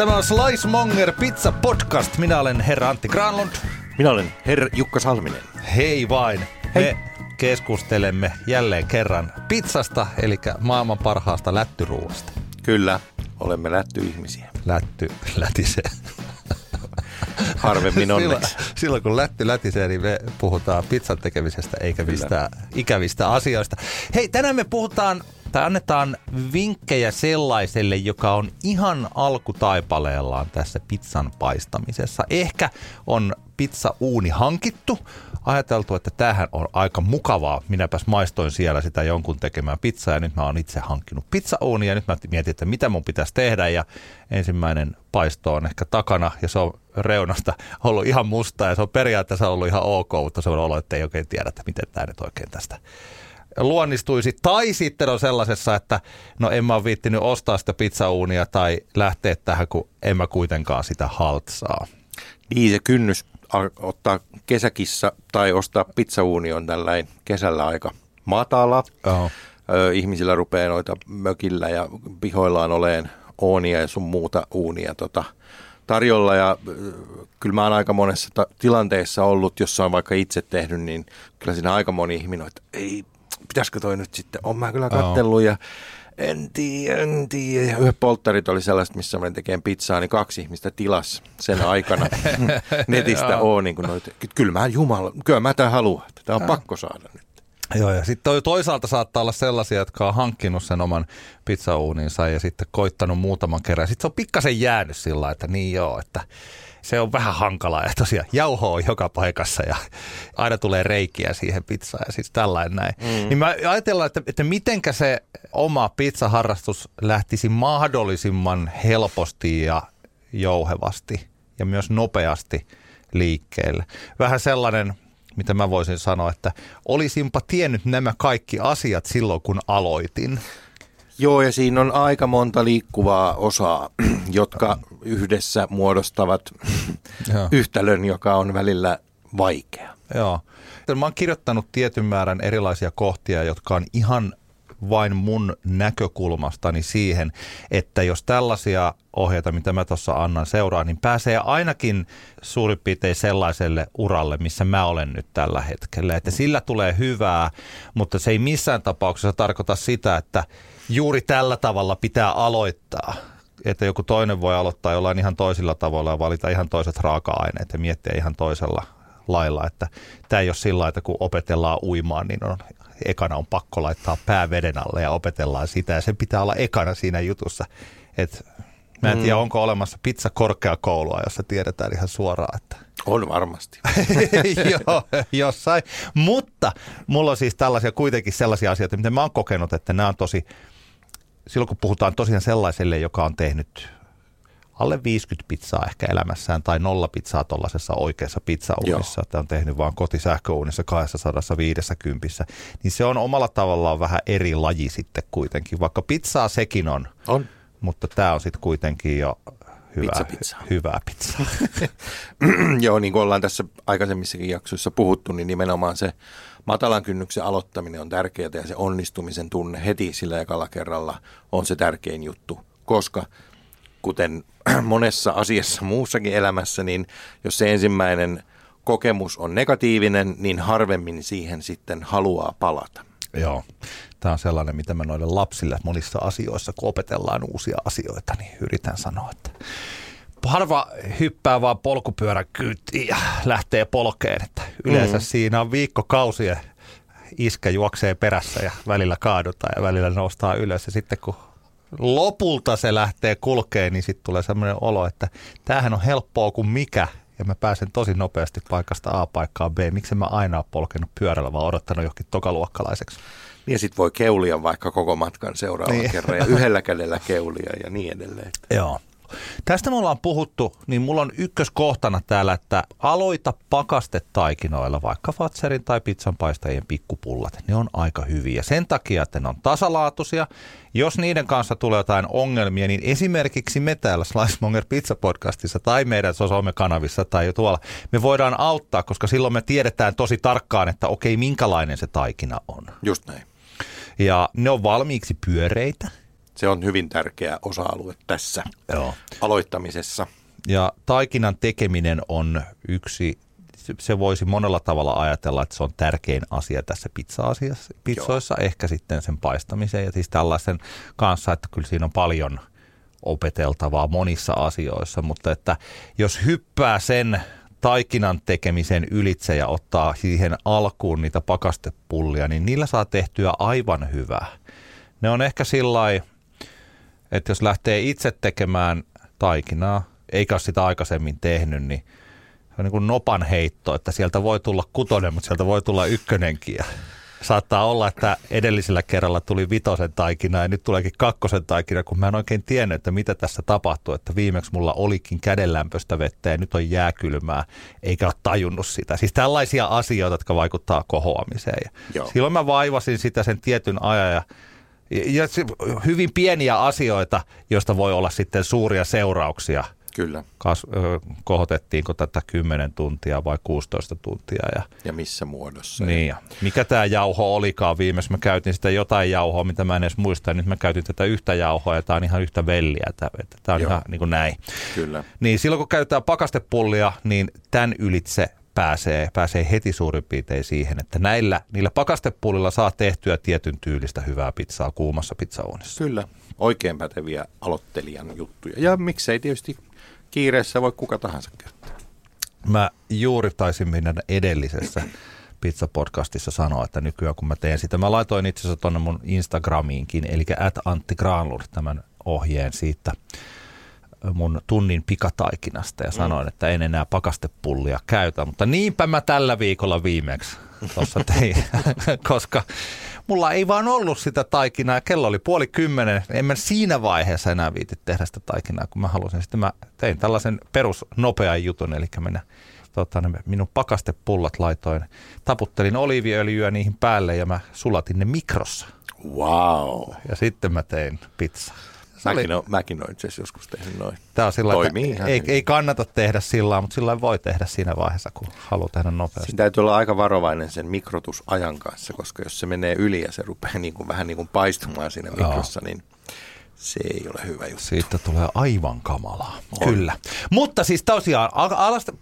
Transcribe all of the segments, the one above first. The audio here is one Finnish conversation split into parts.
Tämä on Slice Monger Pizza Podcast. Minä olen herra Antti Granlund. Minä olen herra Jukka Salminen. Hei vain. Hei. Me keskustelemme jälleen kerran pizzasta, eli maailman parhaasta lättyruuasta. Kyllä, olemme lättyihmisiä. Lätty lätisee. Harvemmin onneksi. Silloin, silloin kun lätty lätisee, niin me puhutaan pizzan tekemisestä eikä mistään ikävistä asioista. Hei, tänään me puhutaan tai annetaan vinkkejä sellaiselle, joka on ihan alkutaipaleellaan tässä pizzan paistamisessa. Ehkä on pizza uuni hankittu, ajateltu, että tämähän on aika mukavaa. Minäpäs maistoin siellä sitä jonkun tekemään pizzaa ja nyt mä oon itse hankkinut pizzauuni ja nyt mä mietin, että mitä mun pitäisi tehdä ja ensimmäinen paisto on ehkä takana ja se on reunasta ollut ihan musta ja se on periaatteessa ollut ihan ok, mutta se on ollut, että ei oikein tiedä, että miten tämä nyt oikein tästä luonnistuisi. Tai sitten on sellaisessa, että no en mä ole viittinyt ostaa sitä pizzauunia tai lähteä tähän, kun en mä kuitenkaan sitä haltsaa. Niin se kynnys ottaa kesäkissa tai ostaa pizzauuni on tällainen kesällä aika matala. Oh. Ihmisillä rupeaa noita mökillä ja pihoillaan oleen oonia ja sun muuta uunia tota, tarjolla ja kyllä mä oon aika monessa ta- tilanteessa ollut, jossa on vaikka itse tehnyt, niin kyllä siinä aika moni ihminen että ei, pitäisikö toi nyt sitten, on mä kyllä kattellut ja en tiedä, en tiedä. Yhdet polttarit oli sellaiset, missä mä tekemään pizzaa, niin kaksi ihmistä tilas sen aikana netistä on. Niin noita. Kyllä mä jumala, kyllä mä tämän haluan. Tämä on pakko saada nyt. Joo, ja sitten toisaalta saattaa olla sellaisia, jotka on hankkinut sen oman pizzauuninsa ja sitten koittanut muutaman kerran. Sitten se on pikkasen jäänyt sillä että niin joo, että se on vähän hankalaa ja tosiaan jauho on joka paikassa ja aina tulee reikiä siihen pizzaan ja siis tällainen näin. Mm. Niin mä ajatellaan, että, että mitenkä se oma pizzaharrastus lähtisi mahdollisimman helposti ja jouhevasti ja myös nopeasti liikkeelle. Vähän sellainen, mitä mä voisin sanoa, että olisinpa tiennyt nämä kaikki asiat silloin, kun aloitin. Joo, ja siinä on aika monta liikkuvaa osaa, jotka yhdessä muodostavat yhtälön, joka on välillä vaikea. Joo. Mä oon kirjoittanut tietyn määrän erilaisia kohtia, jotka on ihan vain mun näkökulmastani siihen, että jos tällaisia ohjeita, mitä mä tuossa annan seuraa, niin pääsee ainakin suurin piirtein sellaiselle uralle, missä mä olen nyt tällä hetkellä. Että sillä tulee hyvää, mutta se ei missään tapauksessa tarkoita sitä, että juuri tällä tavalla pitää aloittaa. Että joku toinen voi aloittaa jollain ihan toisilla tavoilla ja valita ihan toiset raaka-aineet ja miettiä ihan toisella lailla. Että tämä ei ole sillä että kun opetellaan uimaan, niin on, ekana on pakko laittaa pää veden alle ja opetellaan sitä. Ja sen pitää olla ekana siinä jutussa. Et Mä en tiedä, mm. onko olemassa pizzakorkeakoulua, jossa tiedetään ihan suoraan, että... On varmasti. Joo, jossain. Mutta mulla on siis tällaisia kuitenkin sellaisia asioita, mitä mä oon kokenut, että nämä on tosi silloin kun puhutaan tosiaan sellaiselle, joka on tehnyt alle 50 pizzaa ehkä elämässään tai nolla pizzaa tuollaisessa oikeassa pizzauunissa, että on tehnyt vaan kotisähköuunissa 250, niin se on omalla tavallaan vähän eri laji sitten kuitenkin, vaikka pizzaa sekin on. On. Mutta tämä on sitten kuitenkin jo hyvää, pizza, pizza. hyvää pizzaa. Joo, niin kuin ollaan tässä aikaisemmissakin jaksoissa puhuttu, niin nimenomaan se matalan kynnyksen aloittaminen on tärkeää ja se onnistumisen tunne heti sillä ekalla kerralla on se tärkein juttu, koska kuten monessa asiassa muussakin elämässä, niin jos se ensimmäinen kokemus on negatiivinen, niin harvemmin siihen sitten haluaa palata. Joo, tämä on sellainen, mitä mä noille lapsille monissa asioissa, kun opetellaan uusia asioita, niin yritän sanoa, että harva hyppää vaan polkupyörän kyytiin ja lähtee polkeen. Että yleensä mm. siinä on viikkokausia iskä juoksee perässä ja välillä kaadutaan ja välillä nostaa ylös. Ja sitten kun lopulta se lähtee kulkeen, niin sitten tulee sellainen olo, että tämähän on helppoa kuin mikä. Ja mä pääsen tosi nopeasti paikasta A paikkaan B. Miksi mä aina ole polkenut pyörällä, vaan odottanut johonkin tokaluokkalaiseksi. Ja sitten voi keulia vaikka koko matkan seuraavalla niin. kerran ja yhdellä kädellä keulia ja niin edelleen. Joo. Tästä me ollaan puhuttu, niin mulla on ykköskohtana täällä, että aloita pakastetaikinoilla, vaikka Fatserin tai pizzanpaistajien pikkupullat. Ne on aika hyviä. Sen takia, että ne on tasalaatuisia. Jos niiden kanssa tulee jotain ongelmia, niin esimerkiksi me täällä Slicemonger Pizza Podcastissa tai meidän kanavissa tai jo tuolla, me voidaan auttaa, koska silloin me tiedetään tosi tarkkaan, että okei, minkälainen se taikina on. Just näin. Ja ne on valmiiksi pyöreitä Se on hyvin tärkeä osa-alue tässä Joo. aloittamisessa. Ja taikinan tekeminen on yksi, se voisi monella tavalla ajatella, että se on tärkein asia tässä pizza-asiassa, pizzoissa, Joo. ehkä sitten sen paistamiseen ja siis tällaisen kanssa, että kyllä siinä on paljon opeteltavaa monissa asioissa, mutta että jos hyppää sen taikinan tekemisen ylitse ja ottaa siihen alkuun niitä pakastepullia, niin niillä saa tehtyä aivan hyvää. Ne on ehkä sillä että jos lähtee itse tekemään taikinaa, eikä ole sitä aikaisemmin tehnyt, niin se on niin kuin nopan heitto, että sieltä voi tulla kutonen, mutta sieltä voi tulla ykkönenkin. Ja saattaa olla, että edellisellä kerralla tuli vitosen taikina ja nyt tuleekin kakkosen taikina, kun mä en oikein tiennyt, että mitä tässä tapahtuu. Että viimeksi mulla olikin kädenlämpöistä vettä ja nyt on jääkylmää, eikä ole tajunnut sitä. Siis tällaisia asioita, jotka vaikuttaa kohoamiseen. Ja silloin mä vaivasin sitä sen tietyn ajan ja ja hyvin pieniä asioita, joista voi olla sitten suuria seurauksia – Kyllä. Kas, ö, kohotettiinko tätä 10 tuntia vai 16 tuntia. Ja, ja missä muodossa. Niin, ja mikä tämä jauho olikaan viimeksi. Mä käytin sitä jotain jauhoa, mitä mä en edes muista. Nyt mä käytin tätä yhtä jauhoa ja tämä on ihan yhtä velliä. Tämä on Joo. ihan niin kuin näin. Kyllä. Niin silloin kun käytetään pakastepullia, niin tämän ylitse pääsee, pääsee heti suurin piirtein siihen, että näillä, niillä pakastepullilla saa tehtyä tietyn tyylistä hyvää pizzaa kuumassa pizzauunissa. Kyllä, oikein päteviä aloittelijan juttuja. Ja miksei tietysti kiireessä voi kuka tahansa käyttää. Mä juuri taisin mennä edellisessä pizza-podcastissa sanoa, että nykyään kun mä teen sitä, mä laitoin itse asiassa tuonne mun Instagramiinkin, eli at Antti Granlund, tämän ohjeen siitä mun tunnin pikataikinasta ja sanoin, mm. että en enää pakastepullia käytä, mutta niinpä mä tällä viikolla viimeksi tuossa tein, koska mulla ei vaan ollut sitä taikinaa. Kello oli puoli kymmenen. En mä siinä vaiheessa enää viiti tehdä sitä taikinaa, kun mä halusin. Sitten mä tein tällaisen perus nopean jutun, eli mennä tota, minun pakastepullat laitoin. Taputtelin oliiviöljyä niihin päälle ja mä sulatin ne mikrossa. Wow. Ja sitten mä tein pizza. Mäkin, on, mäkin olen itse joskus tehnyt noin. Tämä on sillä Toimii että ei, ei, kannata tehdä sillä mutta sillä voi tehdä siinä vaiheessa, kun haluaa tehdä nopeasti. Siinä täytyy olla aika varovainen sen mikrotusajan kanssa, koska jos se menee yli ja se rupeaa niin kuin, vähän niin kuin paistumaan siinä mikrossa, Joo. niin se ei ole hyvä juttu. Siitä tulee aivan kamalaa. On. Kyllä. Mutta siis tosiaan,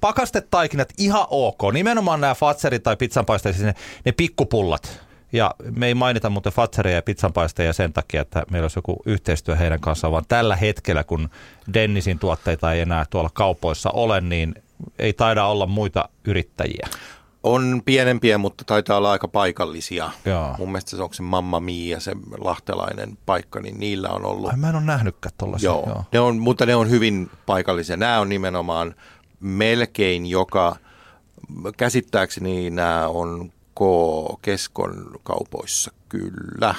pakastetaikinat ihan ok. Nimenomaan nämä fatserit tai pizzanpaisteet, ne, ne pikkupullat ja me ei mainita muuten Fatseria ja pizzanpaisteja sen takia, että meillä olisi joku yhteistyö heidän kanssaan, vaan tällä hetkellä, kun Dennisin tuotteita ei enää tuolla kaupoissa ole, niin ei taida olla muita yrittäjiä. On pienempiä, mutta taitaa olla aika paikallisia. Joo. Mun mielestä se onko se Mamma Mia, se lahtelainen paikka, niin niillä on ollut. Ai, mä en ole nähnytkään tuollaisia. Joo, Joo. Ne on, mutta ne on hyvin paikallisia. Nämä on nimenomaan melkein joka, käsittääkseni nämä on keskon kaupoissa, kyllä.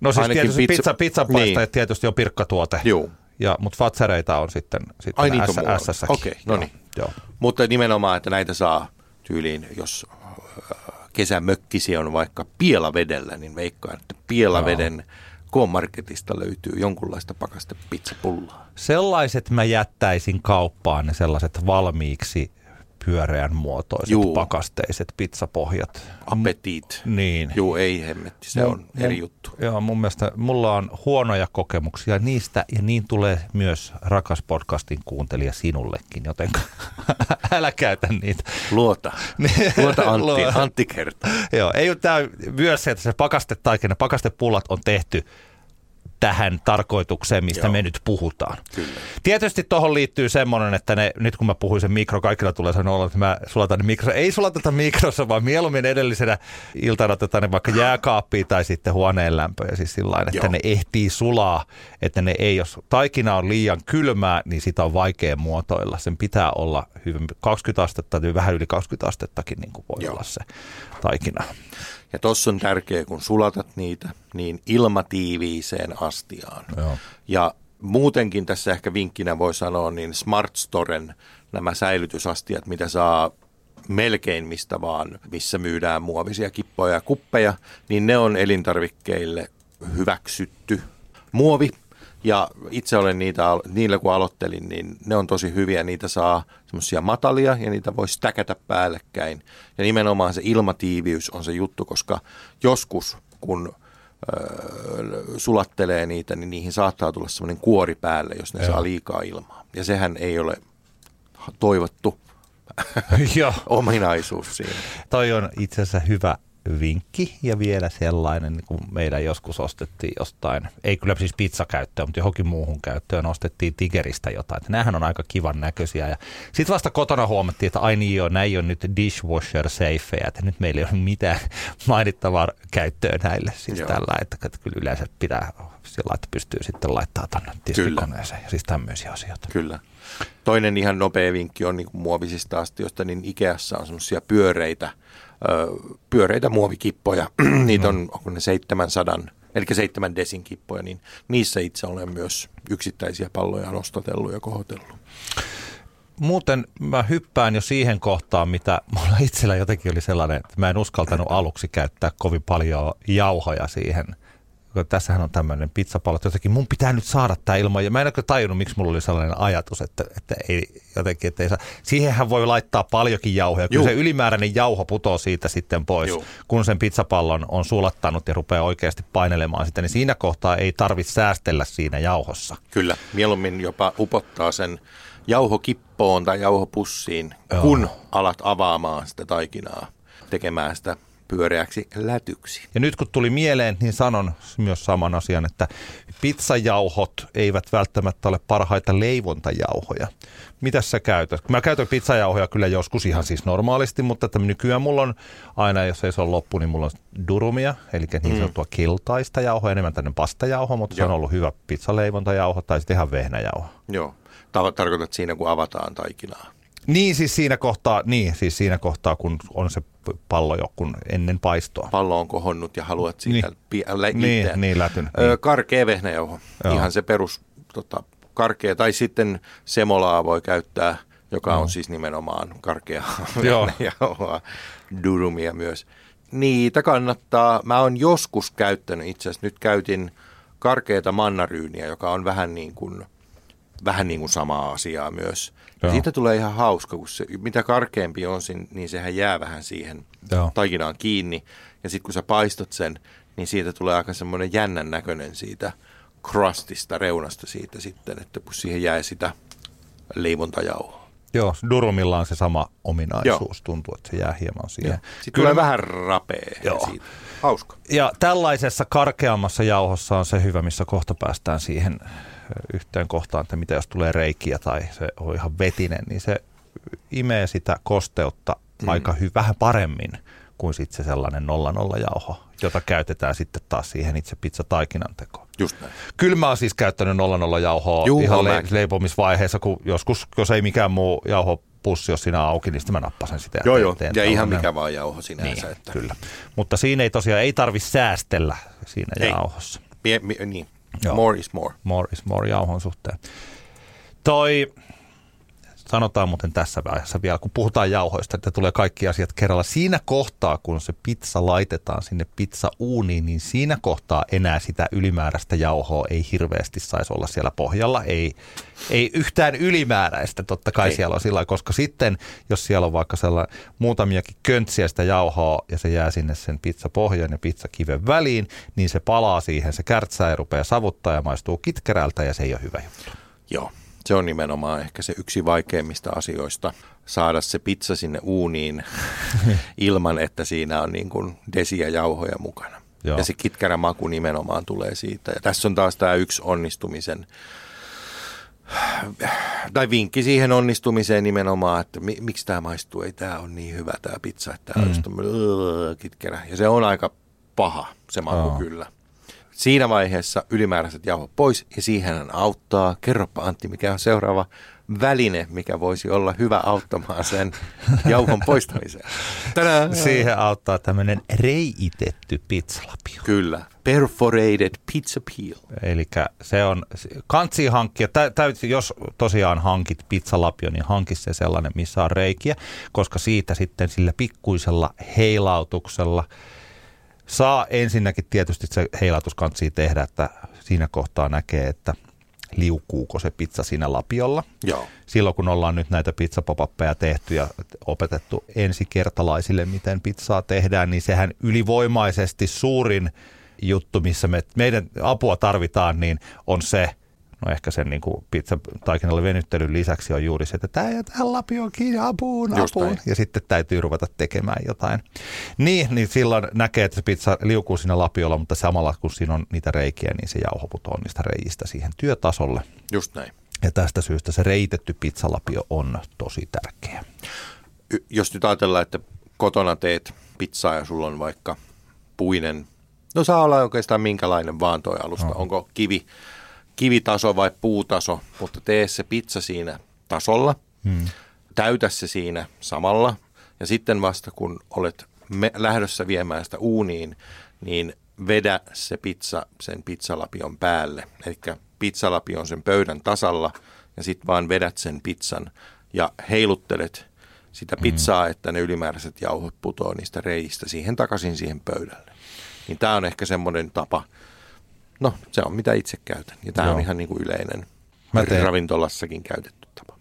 No siis Ainakin tietysti pizza, pizza niin. tietysti on pirkkatuote. Joo. Ja, mutta fatsereita on sitten, sitten Ai, S, s Okei, okay, no niin. Joo. Mutta nimenomaan, että näitä saa tyyliin, jos äh, kesämökkisi on vaikka pielavedellä, niin veikkaan, että pielaveden K-Marketista löytyy jonkunlaista pakastepizzapulloa. Sellaiset mä jättäisin kauppaan, ne sellaiset valmiiksi pyöreän muotoiset Juu. pakasteiset pizzapohjat. Appetit. Niin. Joo, ei hemmetti, se mun, on eri mun, juttu. Joo, mun mielestä mulla on huonoja kokemuksia niistä ja niin tulee myös rakas podcastin kuuntelija sinullekin, joten älä käytä niitä. Luota. Luota Antti, Antti kertaa. Joo, ei ole tämä myös se, että se pakastetaikina, pakastepullat on tehty tähän tarkoitukseen, mistä Joo. me nyt puhutaan. Kyllä. Tietysti tuohon liittyy semmoinen, että ne, nyt kun mä puhuin sen mikro, kaikilla tulee sanoa, että mä sulatan mikro. Ei sulateta mikrossa, vaan mieluummin edellisenä iltana otetaan ne vaikka jääkaappiin tai sitten huoneen lämpöä. Siis sillä että Joo. ne ehtii sulaa, että ne ei, jos taikina on liian kylmää, niin sitä on vaikea muotoilla. Sen pitää olla hyvin 20 astetta tai vähän yli 20 astettakin niin kuin voi Joo. olla se taikina. Ja tuossa on tärkeää, kun sulatat niitä, niin ilmatiiviiseen astiaan. Joo. Ja muutenkin tässä ehkä vinkkinä voi sanoa, niin Smart Storen nämä säilytysastiat, mitä saa melkein mistä vaan, missä myydään muovisia kippoja ja kuppeja, niin ne on elintarvikkeille hyväksytty muovi. Ja itse olen niitä, niillä kun aloittelin, niin ne on tosi hyviä. Niitä saa semmoisia matalia ja niitä voi stäkätä päällekkäin. Ja nimenomaan se ilmatiiviys on se juttu, koska joskus kun sulattelee niitä, niin niihin saattaa tulla semmoinen kuori päälle, jos ne Joo. saa liikaa ilmaa. Ja sehän ei ole toivottu ominaisuus siinä. Toi on itse asiassa hyvä vinkki ja vielä sellainen, niin kun meidän joskus ostettiin jostain, ei kyllä siis pizzakäyttöön, mutta johonkin muuhun käyttöön ostettiin Tigeristä jotain. Että näähän on aika kivan näköisiä ja sitten vasta kotona huomattiin, että ai niin joo, näin on nyt dishwasher safeja, että nyt meillä ei ole mitään mainittavaa käyttöön näille. Siis tällä, että, että kyllä yleensä pitää sillä että pystyy sitten laittamaan tuonne tiskikoneeseen ja siis tämmöisiä asioita. Kyllä. Toinen ihan nopea vinkki on niin muovisista astioista, niin Ikeassa on semmoisia pyöreitä, pyöreitä muovikippoja. Niitä on, onko ne 700, eli 7 desin kippoja, niin niissä itse olen myös yksittäisiä palloja nostatellut ja kohotellut. Muuten mä hyppään jo siihen kohtaan, mitä mulla itsellä jotenkin oli sellainen, että mä en uskaltanut aluksi käyttää kovin paljon jauhoja siihen – tässähän on tämmöinen pizzapallo, että jotenkin mun pitää nyt saada tämä ilman. Ja mä en ole tajunnut, miksi mulla oli sellainen ajatus, että, että ei jotenkin, että ei saa. Siihenhän voi laittaa paljonkin jauhoja. Kyllä se ylimääräinen jauho putoo siitä sitten pois, Juh. kun sen pizzapallon on sulattanut ja rupeaa oikeasti painelemaan sitä, niin siinä kohtaa ei tarvitse säästellä siinä jauhossa. Kyllä, mieluummin jopa upottaa sen jauhokippoon tai jauhopussiin, Joo. kun alat avaamaan sitä taikinaa tekemään sitä pyöreäksi lätyksi. Ja nyt kun tuli mieleen, niin sanon myös saman asian, että pizzajauhot eivät välttämättä ole parhaita leivontajauhoja. Mitä sä käytät? Mä käytän pizzajauhoja kyllä joskus ihan siis normaalisti, mutta että nykyään mulla on aina, jos ei se ole loppu, niin mulla on durumia, eli niin mm. sanottua mm. kiltaista jauhoa, enemmän tänne pastajauho, mutta Joo. se on ollut hyvä pizzaleivontajauho tai sitten ihan vehnäjauho. Joo. Tarkoitat siinä, kun avataan taikinaa. Niin, siis siinä kohtaa, niin, siis siinä kohtaa, kun on se pallo jo kun ennen paistoa. Pallo on kohonnut ja haluat siitä niin. pi- lä- niin, niin, lätyn. Öö, niin. Karkea vehnäjauho, Joo. ihan se perus tota, karkea. Tai sitten semolaa voi käyttää, joka Joo. on siis nimenomaan karkea vehnäjauhoa, durumia myös. Niitä kannattaa. Mä oon joskus käyttänyt, itse asiassa nyt käytin karkeata mannaryyniä, joka on vähän niin kuin, vähän niin kuin samaa asiaa myös. Joo. Siitä tulee ihan hauska, kun se, mitä karkeampi on, niin sehän jää vähän siihen Joo. taikinaan kiinni. Ja sitten kun sä paistot sen, niin siitä tulee aika semmoinen jännän näköinen siitä crustista, reunasta siitä sitten, että kun siihen jää sitä leivontajauhoa. Joo, durumilla on se sama ominaisuus, Joo. tuntuu, että se jää hieman siihen. Joo. Sitten Kyllä. tulee vähän rapea Joo. siitä. Hauska. Ja tällaisessa karkeammassa jauhossa on se hyvä, missä kohta päästään siihen yhteen kohtaan, että mitä jos tulee reikiä tai se on ihan vetinen, niin se imee sitä kosteutta mm. aika hy- vähän paremmin kuin sitten se sellainen nolla nolla jauho, jota käytetään sitten taas siihen itse pizzataikinan tekoon. Just näin. Kyllä mä oon siis käyttänyt nolla nolla jauhoa Juh, ihan le- leipomisvaiheessa, kun joskus, jos ei mikään muu jauho pussi, jos siinä auki, niin sitten mä nappasen sitä. Joo, joo. Ja ihan mikä vaan jauho sinänsä. Niin, että. Kyllä. Mutta siinä ei tosiaan, ei tarvi säästellä siinä ei. jauhossa. Mie, mie, niin, Joo. More is more. More is more jauhon suhteen. Toi, sanotaan muuten tässä vaiheessa vielä, kun puhutaan jauhoista, että tulee kaikki asiat kerralla. Siinä kohtaa, kun se pizza laitetaan sinne pizza-uuniin, niin siinä kohtaa enää sitä ylimääräistä jauhoa ei hirveästi saisi olla siellä pohjalla. Ei, ei yhtään ylimääräistä, totta kai ei. siellä on sillä koska sitten, jos siellä on vaikka sellainen muutamiakin köntsiä sitä jauhoa ja se jää sinne sen pizza-pohjan ja pizza-kiven väliin, niin se palaa siihen, se kärtsää ja rupeaa savuttaa ja maistuu kitkerältä ja se ei ole hyvä juttu. Joo, se on nimenomaan ehkä se yksi vaikeimmista asioista, saada se pizza sinne uuniin ilman, että siinä on niin kuin desiä jauhoja mukana. Joo. Ja se kitkerä maku nimenomaan tulee siitä. Ja tässä on taas tämä yksi onnistumisen, tai vinkki siihen onnistumiseen nimenomaan, että mi, miksi tämä maistuu, ei tämä ole niin hyvä tämä pizza, että tämä mm. on kitkerä. Ja se on aika paha se maku oh. kyllä siinä vaiheessa ylimääräiset jauhot pois ja siihen hän auttaa. Kerropa Antti, mikä on seuraava väline, mikä voisi olla hyvä auttamaan sen jauhon poistamiseen. Tänään. Siihen auttaa tämmöinen reiitetty pizzalapio. Kyllä, perforated pizza peel. Eli se on, kansi hankkia, täytyy, jos tosiaan hankit pizzalapio, niin hanki se sellainen, missä on reikiä, koska siitä sitten sillä pikkuisella heilautuksella – Saa ensinnäkin tietysti se heilatus tehdä, että siinä kohtaa näkee, että liukuuko se pizza siinä lapiolla. Joo. Silloin kun ollaan nyt näitä pizzapopappeja tehty ja opetettu ensikertalaisille, miten pizzaa tehdään, niin sehän ylivoimaisesti suurin juttu, missä me, meidän apua tarvitaan, niin on se, No ehkä sen niin pizzataikinalle venyttelyn lisäksi on juuri se, että tämä ja tämä lapio kiinni, apuun, apuun. Ja sitten täytyy ruveta tekemään jotain. Niin, niin silloin näkee, että se pizza liukuu siinä lapiolla, mutta samalla kun siinä on niitä reikiä, niin se jauho putoaa niistä reijistä siihen työtasolle. Just näin. Ja tästä syystä se reitetty pizzalapio on tosi tärkeä. Jos nyt ajatellaan, että kotona teet pizzaa ja sulla on vaikka puinen, no saa olla oikeastaan minkälainen vaan toi alusta. No. Onko kivi, kivitaso vai puutaso, mutta tee se pizza siinä tasolla, hmm. täytä se siinä samalla ja sitten vasta kun olet me, lähdössä viemään sitä uuniin, niin vedä se pizza sen pizzalapion päälle. Eli pizzalapi on sen pöydän tasalla ja sitten vaan vedät sen pizzan ja heiluttelet sitä hmm. pizzaa, mm. että ne ylimääräiset jauhot putoaa niistä reistä siihen takaisin siihen pöydälle. Niin tämä on ehkä semmoinen tapa, No, se on mitä itse käytän. Ja tämä on ihan niin kuin yleinen mä teen, ravintolassakin käytetty tapa.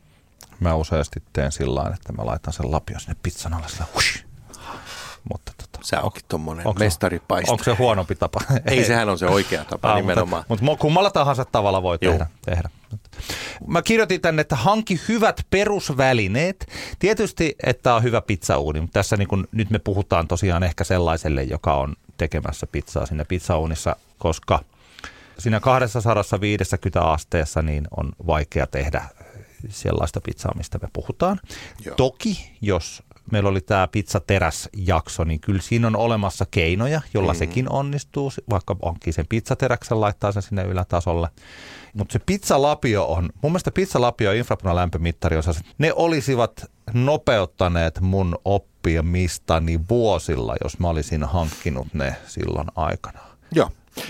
Mä useasti teen sillä että mä laitan sen lapion sinne pizzan alle sillä hush. Mutta tota, Sä onkin tommonen mestaripaista. Onko se huonompi tapa? Ei, sehän on se oikea tapa ah, nimenomaan. Mutta, mutta kummalla tahansa tavalla voi tehdä, tehdä. Mä kirjoitin tänne, että hanki hyvät perusvälineet. Tietysti, että on hyvä pizzauuni, mutta tässä niin kun, nyt me puhutaan tosiaan ehkä sellaiselle, joka on tekemässä pizzaa siinä pizzauunissa, koska – siinä 250 asteessa niin on vaikea tehdä sellaista pizzaa, mistä me puhutaan. Joo. Toki, jos meillä oli tämä pizzateräs-jakso, niin kyllä siinä on olemassa keinoja, jolla mm-hmm. sekin onnistuu, vaikka onkin sen pizzateräksen laittaa sen sinne ylätasolle. Mutta se pizzalapio on, mun mielestä pizzalapio ja lämpömittari on ne olisivat nopeuttaneet mun oppimistani vuosilla, jos mä olisin hankkinut ne silloin aikana. Joo.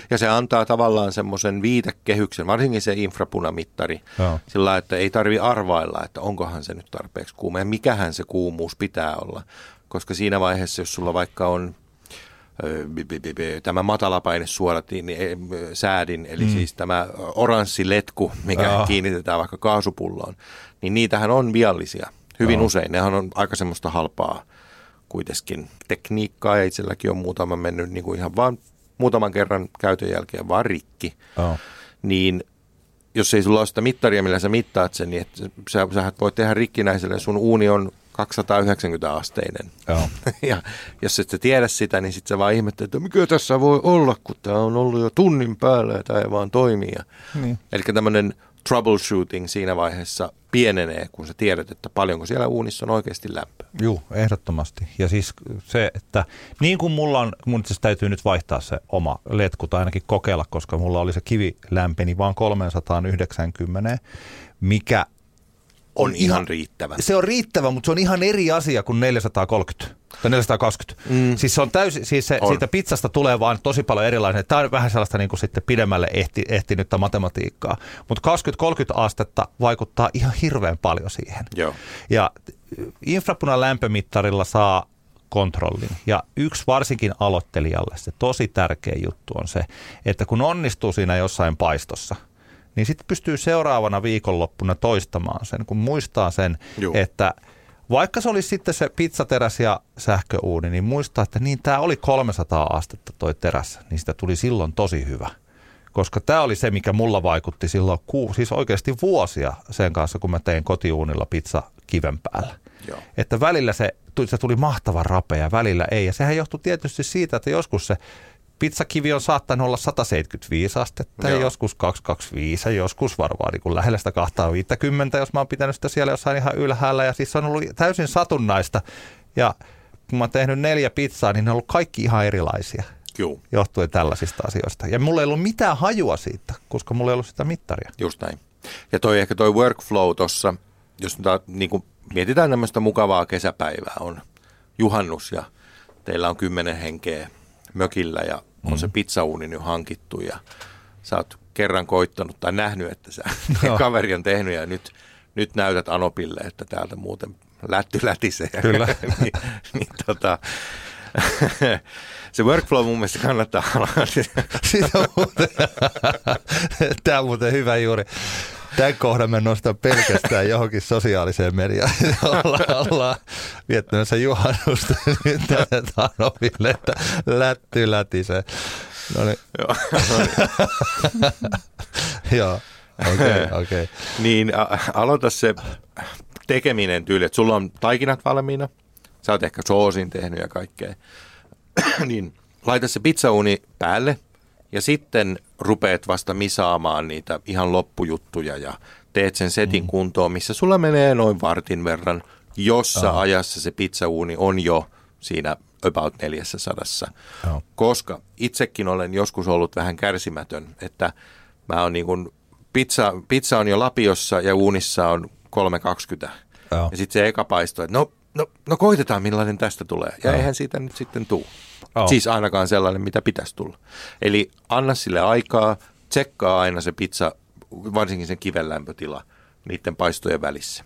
Ja se antaa tavallaan semmoisen viitekehyksen, varsinkin se infrapunamittari, Joo. sillä että ei tarvi arvailla, että onkohan se nyt tarpeeksi kuuma ja mikähän se kuumuus pitää olla. Koska siinä vaiheessa, jos sulla vaikka on tämä matalapaine suodatin, niin säädin, eli mm. siis tämä oranssi letku, mikä Joo. kiinnitetään vaikka kaasupulloon, niin niitähän on viallisia hyvin Joo. usein. Nehän on aika semmoista halpaa kuitenkin tekniikkaa ja itselläkin on muutama mennyt niin kuin ihan vaan muutaman kerran käytön jälkeen vaan rikki, oh. niin jos ei sulla ole sitä mittaria, millä sä mittaat sen, niin sä, sä voit tehdä rikkinäiselle, sun uuni on 290 asteinen. Oh. ja jos et sä tiedä sitä, niin sitten sä vaan ihmettelet, että mikä tässä voi olla, kun tämä on ollut jo tunnin päällä ja tämä ei vaan toimi. Niin. Eli tämmöinen troubleshooting siinä vaiheessa pienenee, kun sä tiedät, että paljonko siellä uunissa on oikeasti lämpöä. Joo, ehdottomasti. Ja siis se, että niin kuin mulla on, mun siis täytyy nyt vaihtaa se oma letku tai ainakin kokeilla, koska mulla oli se kivi lämpeni vaan 390, mikä on ihan riittävä. Se on riittävä, mutta se on ihan eri asia kuin 430 tai 420. Mm. Siis se on täysin, siis se, on. siitä pizzasta tulee vaan tosi paljon erilainen. Tämä on vähän sellaista niin kuin sitten pidemmälle ehti, ehtinyttä matematiikkaa. Mutta 20-30 astetta vaikuttaa ihan hirveän paljon siihen. Joo. Ja infrapunan lämpömittarilla saa kontrollin. Ja yksi varsinkin aloittelijalle se tosi tärkeä juttu on se, että kun onnistuu siinä jossain paistossa – niin sitten pystyy seuraavana viikonloppuna toistamaan sen, kun muistaa sen, Juh. että vaikka se olisi sitten se pizzateräs ja sähköuuni, niin muistaa, että niin tämä oli 300 astetta toi teräs, niin sitä tuli silloin tosi hyvä. Koska tämä oli se, mikä mulla vaikutti silloin, ku, siis oikeasti vuosia sen kanssa, kun mä tein kotiuunilla pizza kiven päällä. Joo. Että välillä se, se tuli mahtava rapea, välillä ei. Ja sehän johtui tietysti siitä, että joskus se pizzakivi on saattanut olla 175 astetta Joo. ja joskus 225 ja joskus varmaan niin lähellä sitä 250, jos mä oon pitänyt sitä siellä jossain ihan ylhäällä. Ja siis se on ollut täysin satunnaista. Ja kun mä oon tehnyt neljä pizzaa, niin ne on ollut kaikki ihan erilaisia. Joo. Johtuen tällaisista asioista. Ja mulla ei ollut mitään hajua siitä, koska mulla ei ollut sitä mittaria. Just näin. Ja toi ehkä toi workflow tuossa, jos nyt niin kuin mietitään tämmöistä mukavaa kesäpäivää, on juhannus ja teillä on kymmenen henkeä mökillä ja on mm. se pizzauuni nyt hankittu ja sä oot kerran koittanut tai nähnyt, että sä no. kaveri on tehnyt ja nyt, nyt näytät Anopille, että täältä muuten lätty lätisee. Kyllä. niin, niin tota, se workflow mun mielestä kannattaa olla. Tämä on muuten hyvä juuri. Tämän kohdan me nostan pelkästään johonkin sosiaaliseen mediaan. ollaan, ollaan viettämässä juhannusta nyt Tanoville, että lätty lätisee. No niin. Joo, no niin. Joo, okei, okay, okei. Okay. niin a- aloita se tekeminen tyyli, että sulla on taikinat valmiina, sä oot ehkä soosin tehnyt ja kaikkea, niin laita se pizzauni päälle ja sitten rupeat vasta misaamaan niitä ihan loppujuttuja ja teet sen setin mm. kuntoon, missä sulla menee noin vartin verran, jossa Aha. ajassa se pizzauuni on jo siinä about 400. Aha. Koska itsekin olen joskus ollut vähän kärsimätön, että mä oon niin kuin, pizza, pizza on jo lapiossa ja uunissa on 320. Aha. Ja sitten se eka paisto, että no, no, no koitetaan millainen tästä tulee. Ja Aha. eihän siitä nyt sitten tule. Oh. Siis ainakaan sellainen, mitä pitäisi tulla. Eli anna sille aikaa, tsekkaa aina se pizza, varsinkin sen kiven lämpötila niiden paistojen välissä.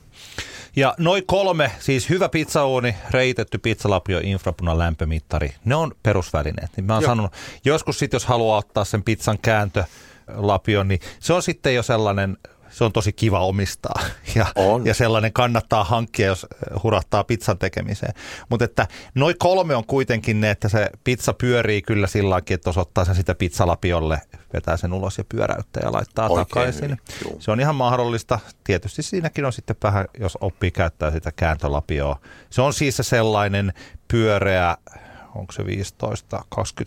Ja noin kolme, siis hyvä pizzauuni, reitetty pizzalapio, infrapunan lämpömittari, ne on perusvälineet. Niin mä oon sanonut, joskus sitten jos haluaa ottaa sen pizzan kääntölapion, niin se on sitten jo sellainen se on tosi kiva omistaa ja, on. ja sellainen kannattaa hankkia, jos hurahtaa pizzan tekemiseen. Mutta että noin kolme on kuitenkin ne, että se pizza pyörii kyllä sillä tavalla, että osoittaa sen sitä pizzalapiolle, vetää sen ulos ja pyöräyttää ja laittaa Oikein takaisin. Hyvin. Se on ihan mahdollista. Tietysti siinäkin on sitten vähän, jos oppii käyttää sitä kääntölapioa. Se on siis se sellainen pyöreä, onko se 15-20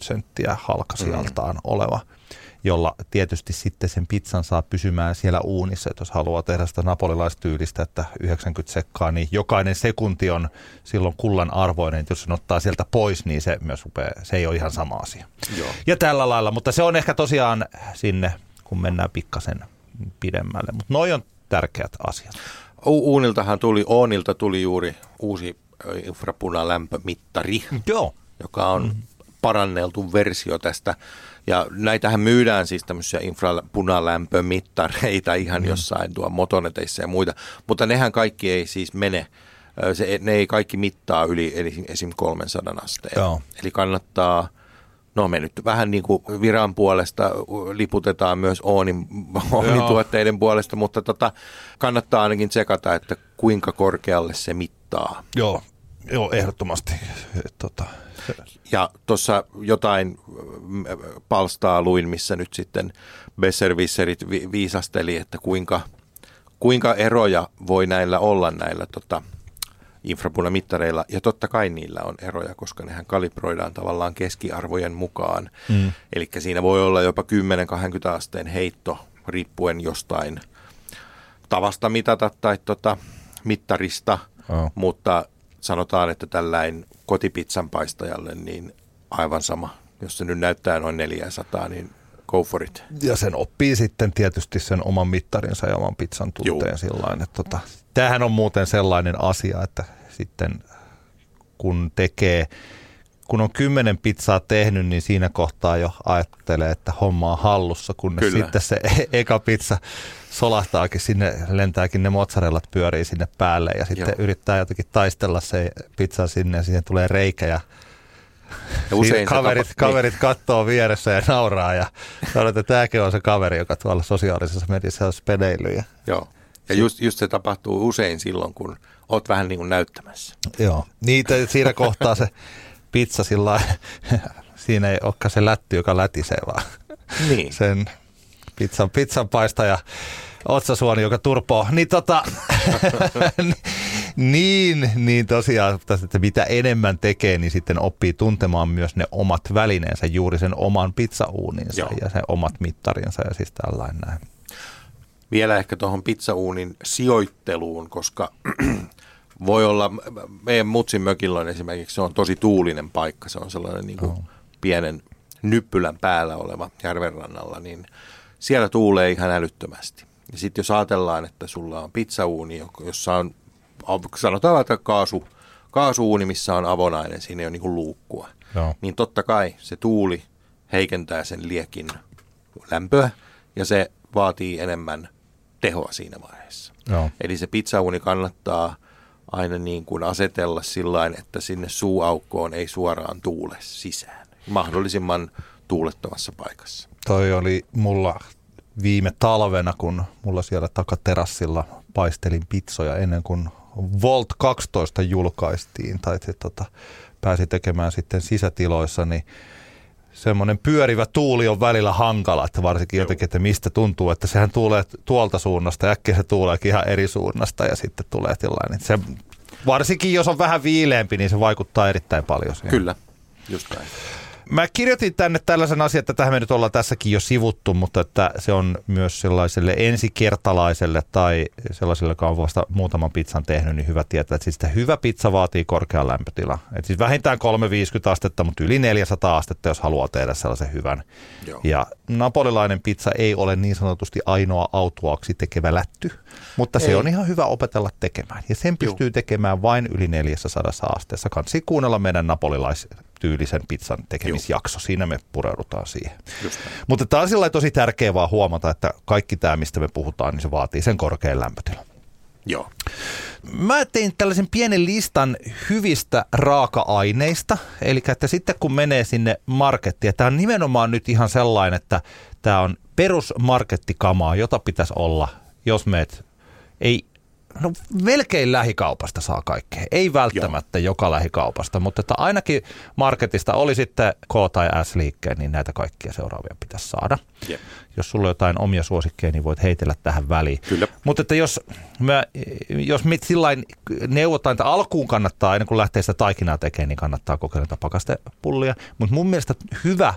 senttiä halkasijaltaan mm. oleva – jolla tietysti sitten sen pizzan saa pysymään siellä uunissa. Että jos haluaa tehdä sitä napolilaistyylistä, että 90 sekkaa, niin jokainen sekunti on silloin kullan arvoinen. Että jos sen ottaa sieltä pois, niin se myös rupeaa, se ei ole ihan sama asia. Joo. Ja tällä lailla, mutta se on ehkä tosiaan sinne, kun mennään pikkasen pidemmälle. Mutta noi on tärkeät asiat. U- uuniltahan tuli, Oonilta tuli juuri uusi infrapunalämpömittari, Joo. joka on mm. paranneltu versio tästä ja näitähän myydään siis tämmöisiä infrapunalämpömittareita ihan mm. jossain tuo motoneteissa ja muita, mutta nehän kaikki ei siis mene, se, ne ei kaikki mittaa yli eli esim. 300 asteen. Joo. Eli kannattaa, no me nyt vähän niin kuin viran puolesta liputetaan myös Oonin, Oonin tuotteiden puolesta, mutta tota, kannattaa ainakin tsekata, että kuinka korkealle se mittaa. Joo, Joo ehdottomasti. Tota, ja tuossa jotain mm, palstaa luin, missä nyt sitten Besserwisserit vi- viisasteli, että kuinka, kuinka eroja voi näillä olla näillä tota, infrapunamittareilla. Ja totta kai niillä on eroja, koska nehän kalibroidaan tavallaan keskiarvojen mukaan. Mm. Eli siinä voi olla jopa 10-20 asteen heitto riippuen jostain tavasta mitata tai tota, mittarista, oh. mutta sanotaan, että tällainen kotipizzan paistajalle, niin aivan sama. Jos se nyt näyttää noin 400, niin go for it. Ja sen oppii sitten tietysti sen oman mittarinsa ja oman pizzan tunteen sillain, että tota, tämähän on muuten sellainen asia, että sitten kun tekee, kun on kymmenen pizzaa tehnyt, niin siinä kohtaa jo ajattelee, että homma on hallussa, kun sitten se e- eka pizza solahtaakin sinne, lentääkin ne mozzarellat pyörii sinne päälle ja sitten Joo. yrittää jotenkin taistella se pizza sinne ja siihen tulee reikä ja ja usein kaverit, tapa, kaverit niin. katsoo vieressä ja nauraa ja sanoo, että tämäkin on se kaveri, joka tuolla sosiaalisessa mediassa on spedeillyt. Joo, ja just, just se tapahtuu usein silloin, kun oot vähän niin kuin näyttämässä. Joo, niitä siinä kohtaa se pizza sillä siinä ei olekaan se lätty, joka lätisee, vaan niin. sen pizzan, pizzan paistaja otsasuoni, joka turpoo. Niin tota, niin, niin tosiaan, että mitä enemmän tekee, niin sitten oppii tuntemaan myös ne omat välineensä, juuri sen oman pizzauuninsa Joo. ja sen omat mittarinsa ja siis tällainen näin. Vielä ehkä tuohon pizzauunin sijoitteluun, koska voi olla, meidän mutsin mökillä on esimerkiksi, se on tosi tuulinen paikka, se on sellainen niin kuin oh. pienen nyppylän päällä oleva järvenrannalla, niin siellä tuulee ihan älyttömästi. Ja sitten jos ajatellaan, että sulla on pizzauuni, jossa on, sanotaan että kaasu, kaasuuni, missä on avonainen, siinä ei ole niin luukkua, Joo. niin totta kai se tuuli heikentää sen liekin lämpöä ja se vaatii enemmän tehoa siinä vaiheessa. Joo. Eli se pizzauuni kannattaa aina niin kuin asetella sillä että sinne suuaukkoon ei suoraan tuule sisään. Mahdollisimman tuulettomassa paikassa. Toi oli mulla viime talvena, kun mulla siellä takaterassilla paistelin pizzoja ennen kuin Volt 12 julkaistiin tai tota, pääsi tekemään sitten sisätiloissa, niin semmoinen pyörivä tuuli on välillä hankala, että varsinkin Joo. jotenkin, että mistä tuntuu, että sehän tulee tuolta suunnasta, äkkiä se tuleekin ihan eri suunnasta ja sitten tulee tilanne. Se, varsinkin jos on vähän viileämpi, niin se vaikuttaa erittäin paljon siihen. Kyllä, just näin. Mä kirjoitin tänne tällaisen asian, että tähän me nyt ollaan tässäkin jo sivuttu, mutta että se on myös sellaiselle ensikertalaiselle tai sellaiselle, joka on vasta muutaman pizzan tehnyt, niin hyvä tietää, että siis sitä hyvä pizza vaatii korkean lämpötila. Että siis vähintään 350 astetta, mutta yli 400 astetta, jos haluaa tehdä sellaisen hyvän. Joo. Ja napolilainen pizza ei ole niin sanotusti ainoa autuaksi tekevä lätty, mutta ei. se on ihan hyvä opetella tekemään. Ja sen pystyy Joo. tekemään vain yli 400 asteessa. Kansi kuunnella meidän napolilais tyylisen pizzan tekemisjakso. Juh. Siinä me pureudutaan siihen. Mutta tämä on sillä tosi tärkeää vaan huomata, että kaikki tämä, mistä me puhutaan, niin se vaatii sen korkean lämpötilan. Joo. Mä tein tällaisen pienen listan hyvistä raaka-aineista, eli että sitten kun menee sinne markettiin, ja tämä on nimenomaan nyt ihan sellainen, että tämä on perusmarkettikamaa, jota pitäisi olla, jos meet, ei No melkein lähikaupasta saa kaikkea. Ei välttämättä Joo. joka lähikaupasta, mutta että ainakin marketista oli sitten K tai S-liikkeen, niin näitä kaikkia seuraavia pitäisi saada. Jep. Jos sulla on jotain omia suosikkeja, niin voit heitellä tähän väliin. Kyllä. Mutta että jos, mä, jos mit sillain neuvotaan, että alkuun kannattaa, ennen kuin lähtee sitä taikinaa tekemään, niin kannattaa kokeilla pakastepullia. Mutta mun mielestä hyvä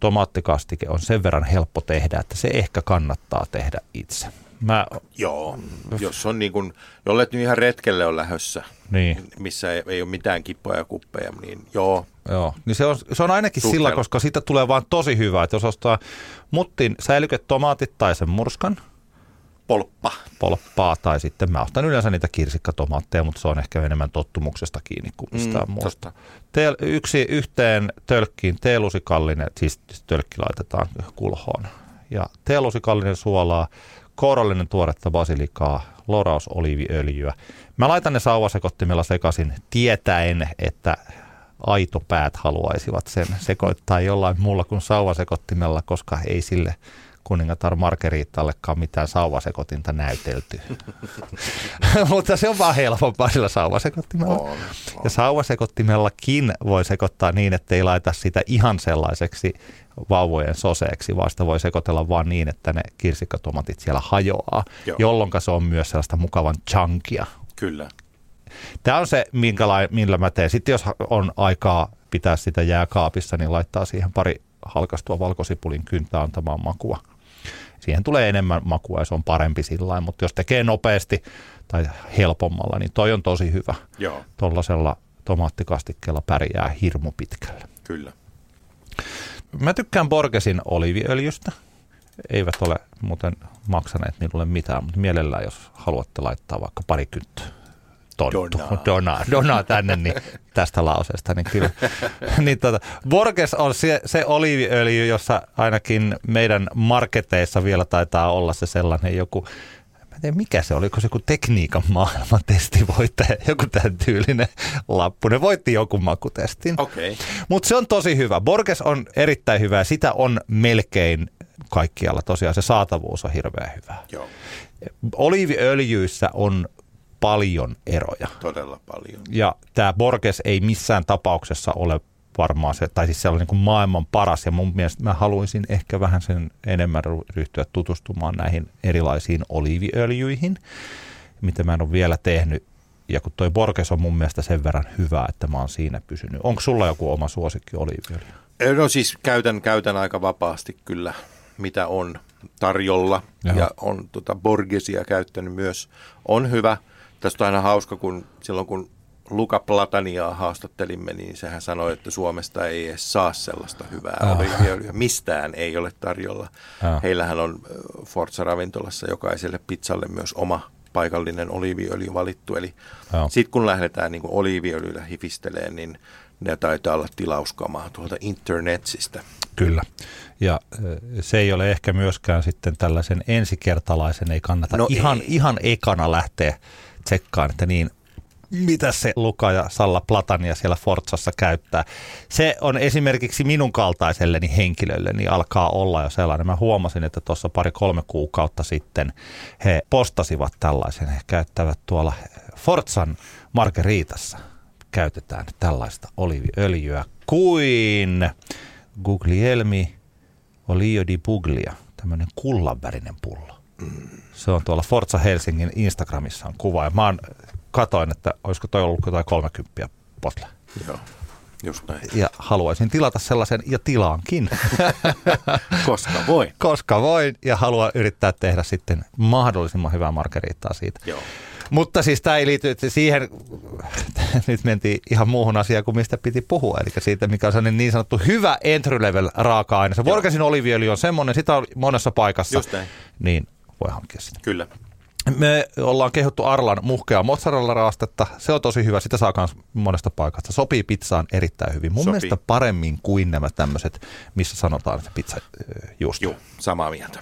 tomaattikastike on sen verran helppo tehdä, että se ehkä kannattaa tehdä itse. Mä... Joo, jos on niin kuin, jollet nyt ihan retkelle on lähössä, niin. missä ei, ei ole mitään kippoja ja kuppeja, niin joo. Joo, niin se on, se on ainakin Suhteella. sillä, koska siitä tulee vaan tosi hyvä, että jos ostaa muttin säilyketomaatit tai sen murskan, polppa. Polppaa tai sitten mä ostan yleensä niitä kirsikkatomaatteja, mutta se on ehkä enemmän tottumuksesta kiinni kuin mistään mm, muusta. Teel, yksi yhteen tölkkiin teelusikallinen, siis tölkki laitetaan kulhoon ja teelusikallinen suolaa, kourallinen tuoretta basilikaa, lorausoliiviöljyä. Mä laitan ne sauvasekottimella sekaisin tietäen, että aitopäät haluaisivat sen sekoittaa jollain muulla kuin sauvasekottimella, koska ei sille kuningatar Margeritallekaan mitään sauvasekotinta näytelty. Mutta se on vaan helpompaa sillä sauvasekottimella. On, on. Ja sauvasekottimellakin voi sekoittaa niin, että ei laita sitä ihan sellaiseksi vauvojen soseeksi, vaan sitä voi sekoitella vaan niin, että ne kirsikkatomatit siellä hajoaa, Joo. jolloin se on myös sellaista mukavan chunkia. Kyllä. Tämä on se, millä mä teen. Sitten jos on aikaa pitää sitä jääkaapissa, niin laittaa siihen pari halkastua valkosipulin kyntää antamaan makua. Siihen tulee enemmän makua ja se on parempi sillä mutta jos tekee nopeasti tai helpommalla, niin toi on tosi hyvä. Joo. Tuollaisella tomaattikastikkeella pärjää hirmu pitkälle. Kyllä. Mä tykkään Borgesin oliviöljystä. Eivät ole muuten maksaneet minulle mitään, mutta mielellään, jos haluatte laittaa vaikka parikymmentä tonttu, dona, dona tänne niin tästä lauseesta, niin kyllä. niin tota, Borges on se, se oliiviöljy, jossa ainakin meidän marketeissa vielä taitaa olla se sellainen joku en tiedä mikä se oli, oliko se joku tekniikan maailman testivoittaja, joku tämän tyylinen lappu. Ne voitti joku makutestin. Okay. Mutta se on tosi hyvä. Borges on erittäin hyvä. Sitä on melkein kaikkialla. Tosiaan se saatavuus on hirveän hyvä. Joo. Oliiviöljyissä on paljon eroja. Todella paljon. Ja tämä Borges ei missään tapauksessa ole varmaan se, tai siis se on niin kuin maailman paras ja mun mielestä mä haluaisin ehkä vähän sen enemmän ryhtyä tutustumaan näihin erilaisiin oliiviöljyihin, mitä mä en ole vielä tehnyt. Ja kun toi Borges on mun mielestä sen verran hyvä, että mä oon siinä pysynyt. Onko sulla joku oma suosikki oliiviöljy? No siis käytän, käytän aika vapaasti kyllä, mitä on tarjolla. Jaha. Ja on tota Borgesia käyttänyt myös. On hyvä. Tästä on aina hauska, kun silloin kun Luka Plataniaa haastattelimme, niin sehän sanoi, että Suomesta ei edes saa sellaista hyvää oh. oliiviöljyä. Mistään ei ole tarjolla. Oh. Heillähän on Forza-ravintolassa jokaiselle pizzalle myös oma paikallinen oliiviöljy valittu. Eli sitten kun lähdetään niin oliiviöljyllä hifisteleen, niin ne taitaa olla tilauskamaa tuolta internetsistä. Kyllä. Ja se ei ole ehkä myöskään sitten tällaisen ensikertalaisen, ei kannata no ihan, ei. ihan ekana lähteä tsekkaan, että niin mitä se Luka ja Salla Platania siellä Forzassa käyttää. Se on esimerkiksi minun kaltaiselleni henkilölle, niin alkaa olla jo sellainen. Mä huomasin, että tuossa pari-kolme kuukautta sitten he postasivat tällaisen. He käyttävät tuolla Forzan margeriitassa käytetään tällaista oliviöljyä kuin Guglielmi Olio di Buglia, tämmöinen kullanvärinen pullo. Mm. Se on tuolla Forza Helsingin Instagramissa on kuva ja mä oon, katoin, että olisiko toi ollut jotain 30 potle. Joo. Just näin. Ja haluaisin tilata sellaisen, ja tilaankin. Koska voin. Koska voin, ja haluan yrittää tehdä sitten mahdollisimman hyvää margeriittaa siitä. Joo. Mutta siis tämä ei liity siihen, nyt mentiin ihan muuhun asiaan kuin mistä piti puhua, eli siitä, mikä on sellainen niin sanottu hyvä entry level raaka-aine. Se Vorkasin oliviöljy on semmoinen, sitä on monessa paikassa, Just näin. niin voi hankkia sitä. Kyllä. Me ollaan kehuttu Arlan muhkea mozzarella-raastetta. Se on tosi hyvä. Sitä saa myös monesta paikasta. Sopii pizzaan erittäin hyvin. Mun Sopii. mielestä paremmin kuin nämä tämmöiset, missä sanotaan, että pizza just. Joo, samaa mieltä.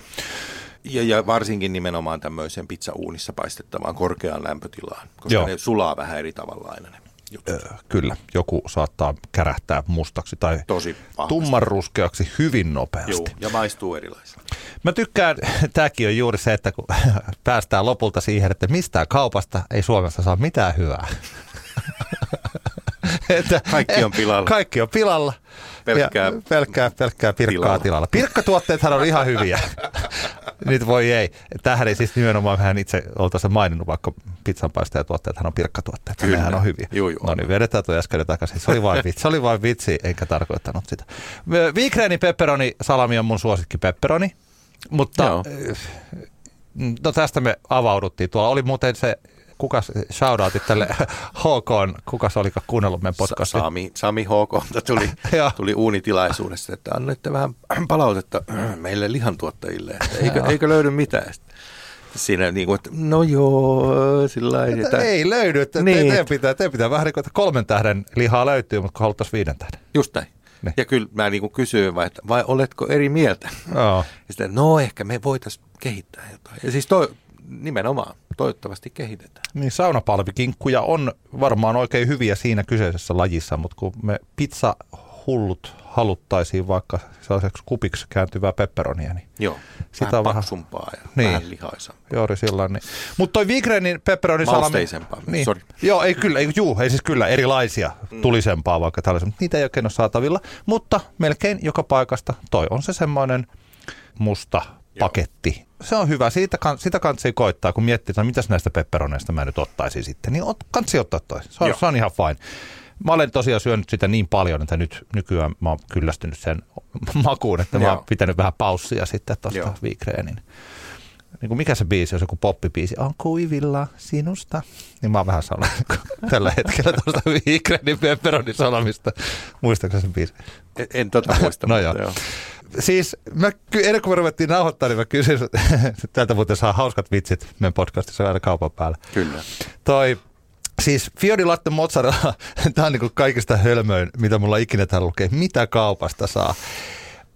Ja, ja varsinkin nimenomaan tämmöiseen pizzauunissa paistettavaan korkeaan lämpötilaan, koska Joo. ne sulaa vähän eri tavalla aina ne jutut. Kyllä, joku saattaa kärähtää mustaksi tai Tosi vahvasti. tummanruskeaksi hyvin nopeasti. Joo, ja maistuu erilaisilla. Mä tykkään, tämäkin on juuri se, että kun päästään lopulta siihen, että mistään kaupasta ei Suomessa saa mitään hyvää. että, Kaikki on pilalla. Kaikki on pilalla. Pelkkää- pelkkää, pelkkää pirkkaa tilalla. tilalla. tilalla. Pirkkatuotteethan on ihan hyviä. Nyt voi ei. Tähän ei siis nimenomaan vähän itse oltaisiin maininnut, vaikka pizzanpaistajatuotteethan on pirkkatuotteet. Kyllä. Nehän on hyviä. Juu, juu, no niin, vedetään tuo äsken takaisin. Se oli vain vitsi, se oli vain vitsi eikä tarkoittanut sitä. Viikreeni pepperoni salami on mun suosikki pepperoni. Mutta Joo. no tästä me avauduttiin. Tuolla oli muuten se, kukas shoutoutit tälle HK, kukas olikaan kuunnellut meidän podcastin. Sami, Sami HK tuli, tuli uunitilaisuudessa, että annoitte vähän palautetta meille lihantuottajille, että eikö, eikö löydy mitään. Siinä niin kuin, että no joo, sillä lailla, Että ei löydy, että niin. Teidän, pitää, teidän pitää vähän niin kuin, että kolmen tähden lihaa löytyy, mutta kun haluttaisiin viiden tähden. Just näin. Niin. Ja kyllä mä niin kuin kysyin, vai, että vai oletko eri mieltä? Joo. Ja sitten, no ehkä me voitaisiin kehittää jotain. Ja siis toi, nimenomaan, toivottavasti kehitetään. Niin saunapalvikinkkuja on varmaan oikein hyviä siinä kyseisessä lajissa, mutta kun me pizza hullut haluttaisiin vaikka sellaiseksi kupiksi kääntyvää pepperonia, niin Joo, Sitä vähän on vähän- paksumpaa ja Niin. vähän lihaisampaa. juuri sillä niin. Mutta toi Vigrenin pepperonisalami... Niin. Joo, ei kyllä, ei, juu, ei siis kyllä erilaisia, mm. tulisempaa vaikka tällaisia, mutta niitä ei oikein ole saatavilla. Mutta melkein joka paikasta toi on se semmoinen musta paketti. Se on hyvä, siitä sitä kansi koittaa, kun miettii, että no, mitäs näistä pepperoneista mä nyt ottaisin sitten, niin ot, kansi ottaa toi. Se on, Joo. se on ihan fine. Mä olen tosiaan syönyt sitä niin paljon, että nyt nykyään mä oon kyllästynyt sen makuun, että mä oon Joo. pitänyt vähän paussia sitten tuosta Joo. Vigreenin niin kuin mikä se biisi on, joku poppibiisi, on kuivilla sinusta. Niin mä oon vähän sellainen tällä hetkellä tuosta Vigrenin pepperonisalamista. Muistatko sen biisi? En, en tota muista. No mutta joo. Siis mä, ennen kuin me ruvettiin nauhoittaa, niin mä kysyin, täältä muuten saa hauskat vitsit meidän podcastissa aina kaupan päällä. Kyllä. Toi, siis Fiori Latte Mozzarella, tämä on niin kaikista hölmöin, mitä mulla ikinä täällä lukee, mitä kaupasta saa.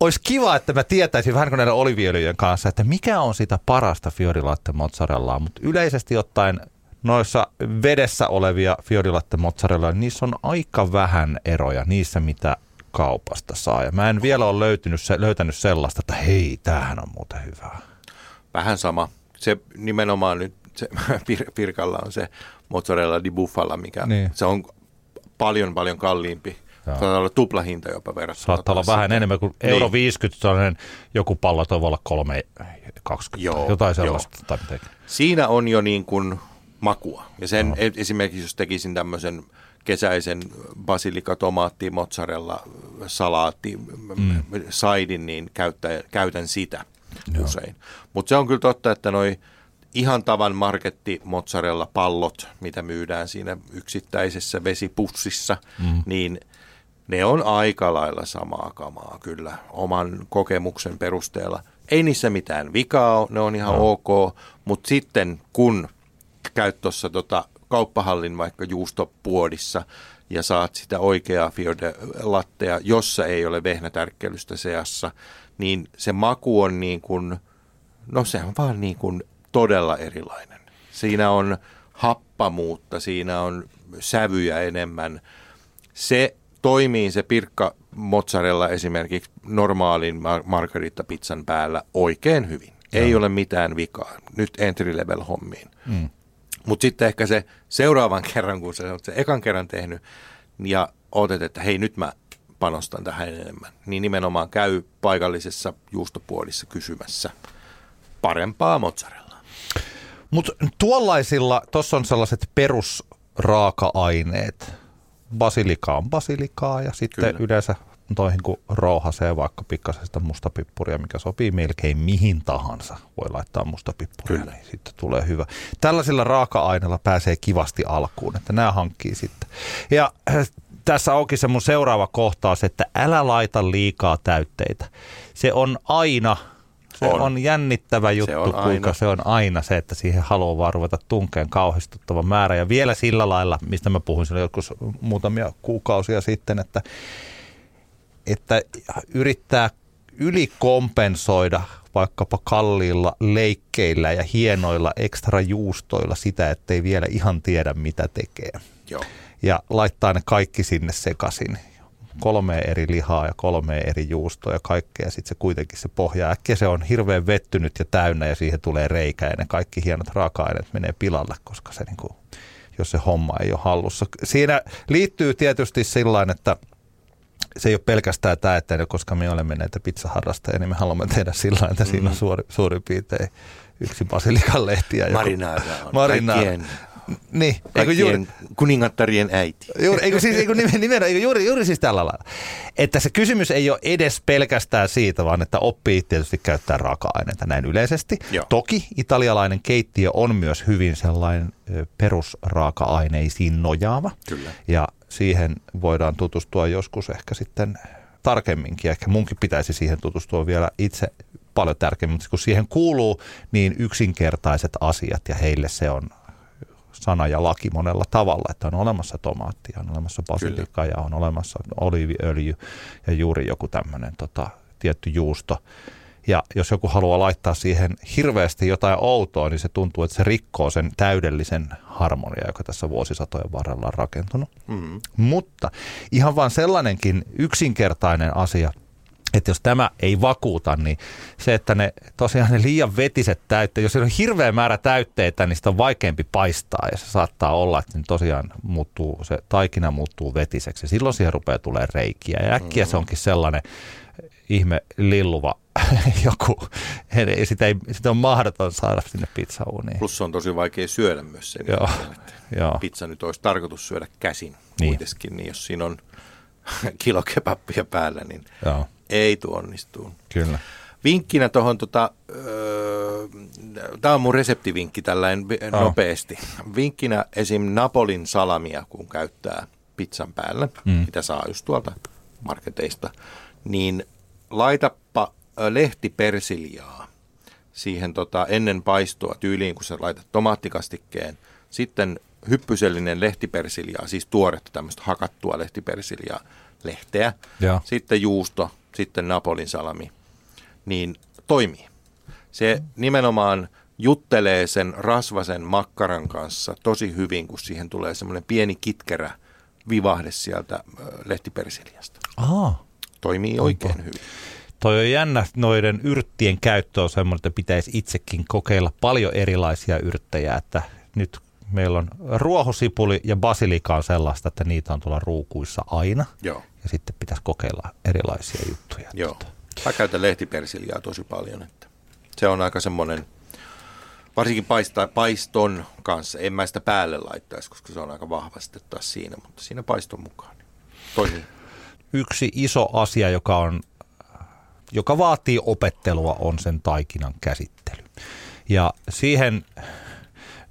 Olisi kiva, että mä tietäisin vähän kuin näiden oliviöljyjen kanssa, että mikä on sitä parasta Fiori Latte Mozzarellaa, mutta yleisesti ottaen noissa vedessä olevia Fiori Latte Mozzarella, niin niissä on aika vähän eroja niissä, mitä kaupasta saa. Ja mä en vielä ole löytynyt, löytänyt sellaista, että hei, tämähän on muuten hyvää. Vähän sama. Se nimenomaan nyt, se Pir- Pirkalla on se mozzarella di bufala, mikä Niin. se on paljon paljon kalliimpi. Joo. Saattaa olla tuplahinta jopa verrattuna. Saattaa olla vähän enemmän kuin euro 50, sellainen joku pallo toi voi olla 3, 20, Joo, jotain sellaista. Tai miten. Siinä on jo niin kuin makua. Ja sen no. esimerkiksi, jos tekisin tämmöisen kesäisen basilika, tomaatti, mozzarella, salaatti, mm. saidin, niin käyttä, käytän sitä Joo. Joo. usein. Mutta se on kyllä totta, että noi ihan tavan marketti mozzarella pallot, mitä myydään siinä yksittäisessä vesipussissa, mm. niin ne on aika lailla samaa kamaa kyllä oman kokemuksen perusteella. Ei niissä mitään vikaa ole, ne on ihan no. ok, mutta sitten kun käyt tuossa tota kauppahallin vaikka juustopuodissa ja saat sitä oikeaa fiorde lattea, jossa ei ole vehnätärkkelystä seassa, niin se maku on niin kuin, no se on vaan niin kuin todella erilainen. Siinä on happamuutta, siinä on sävyjä enemmän. Se toimii se pirkka mozzarella esimerkiksi normaalin mar- margarita-pizzan päällä oikein hyvin. Ei ole mitään vikaa. Nyt entry level hommiin. Mm. Mutta sitten ehkä se seuraavan kerran, kun sä oot se ekan kerran tehnyt ja odotat, että hei nyt mä panostan tähän enemmän, niin nimenomaan käy paikallisessa juustopuolissa kysymässä parempaa mozzarellaa. Mutta tuollaisilla, tuossa on sellaiset perusraaka-aineet. Basilika on basilikaa ja sitten Kyllä. yleensä toihin kun rouhasee vaikka pikkasesta mustapippuria, mikä sopii melkein mihin tahansa. Voi laittaa mustapippuria, Kyllä. niin sitten tulee hyvä. Tällaisilla raaka-aineilla pääsee kivasti alkuun, että nämä hankkii sitten. Ja äh, tässä onkin se mun seuraava kohtaus, että älä laita liikaa täytteitä. Se on aina se on, on jännittävä juttu, se on kuinka aina. se on aina se, että siihen haluaa vaan ruveta tunkeen kauhistuttava määrä. Ja vielä sillä lailla, mistä mä puhuin silloin joskus muutamia kuukausia sitten, että että yrittää ylikompensoida vaikkapa kalliilla leikkeillä ja hienoilla ekstra juustoilla sitä, ettei vielä ihan tiedä mitä tekee. Joo. Ja laittaa ne kaikki sinne sekaisin. Kolme eri lihaa ja kolme eri juustoa ja kaikkea. Ja sitten se kuitenkin se pohja äkkiä se on hirveän vettynyt ja täynnä ja siihen tulee reikä ja ne kaikki hienot raaka-aineet menee pilalle, koska se niin kuin, jos se homma ei ole hallussa. Siinä liittyy tietysti sillä että – se ei ole pelkästään tämä, että koska me olemme näitä pizzaharrastajia, niin me haluamme tehdä sillä että mm. siinä on mm. suuri, suurin piirtein yksi basilikan lehtiä. Marinaada on kaikkien, niin, eikö juuri, kuningattarien äiti. Juuri, eikö siis, eikö nimenomaan, eikö juuri, juuri siis tällä lailla. Että se kysymys ei ole edes pelkästään siitä, vaan että oppii tietysti käyttää raaka-aineita näin yleisesti. Joo. Toki italialainen keittiö on myös hyvin sellainen perusraaka-aineisiin nojaava. Kyllä. Ja siihen voidaan tutustua joskus ehkä sitten tarkemminkin. Ehkä munkin pitäisi siihen tutustua vielä itse paljon tärkeämmin, mutta kun siihen kuuluu niin yksinkertaiset asiat ja heille se on sana ja laki monella tavalla, että on olemassa tomaattia, on olemassa basilika ja on olemassa oliiviöljy ja juuri joku tämmöinen tota, tietty juusto. Ja jos joku haluaa laittaa siihen hirveästi jotain outoa, niin se tuntuu, että se rikkoo sen täydellisen harmonia, joka tässä vuosisatojen varrella on rakentunut. Mm. Mutta ihan vaan sellainenkin yksinkertainen asia, että jos tämä ei vakuuta, niin se, että ne tosiaan ne liian vetiset täytteet, jos on hirveä määrä täytteitä, niin sitä on vaikeampi paistaa ja se saattaa olla, että niin tosiaan muuttuu, se taikina muuttuu vetiseksi. Silloin siihen rupeaa tulee reikiä ja äkkiä mm-hmm. se onkin sellainen ihme lilluva joku, sitä, ei, sitä on mahdoton saada sinne pizzauuniin. Plus se on tosi vaikea syödä myös sen Joo, joo. pizza nyt olisi tarkoitus syödä käsin niin. kuitenkin, niin jos siinä on kilo kebappia päällä, niin joo. ei tuo onnistu. Kyllä. Vinkkinä tuohon, tota, öö, tämä on mun reseptivinkki tällainen oh. nopeasti. Vinkkinä esim. Napolin salamia, kun käyttää pizzan päällä, mm. mitä saa just tuolta marketeista, niin laitappa lehtipersiljaa siihen tota, ennen paistoa tyyliin, kun sä laitat tomaattikastikkeen. Sitten hyppysellinen lehtipersiljaa, siis tuoretta tämmöistä hakattua lehtipersiljaa, lehteä. Ja. Sitten juusto, sitten Napolin salami. Niin toimii. Se nimenomaan juttelee sen rasvasen makkaran kanssa tosi hyvin, kun siihen tulee semmoinen pieni kitkerä vivahde sieltä lehtipersiljasta. Aha. Toimii oikein hyvin. Toi on jännä, noiden yrttien käyttö on semmoinen, että pitäisi itsekin kokeilla paljon erilaisia yrttejä, että nyt meillä on ruohosipuli ja basilika on sellaista, että niitä on tuolla ruukuissa aina. Joo. Ja sitten pitäisi kokeilla erilaisia juttuja. Joo. Mä käytän lehtipersiljaa tosi paljon, että se on aika semmoinen, varsinkin paista, paiston kanssa, en mä sitä päälle laittaisi, koska se on aika vahvasti taas siinä, mutta siinä paiston mukaan toimii. Yksi iso asia, joka on joka vaatii opettelua, on sen taikinan käsittely. Ja siihen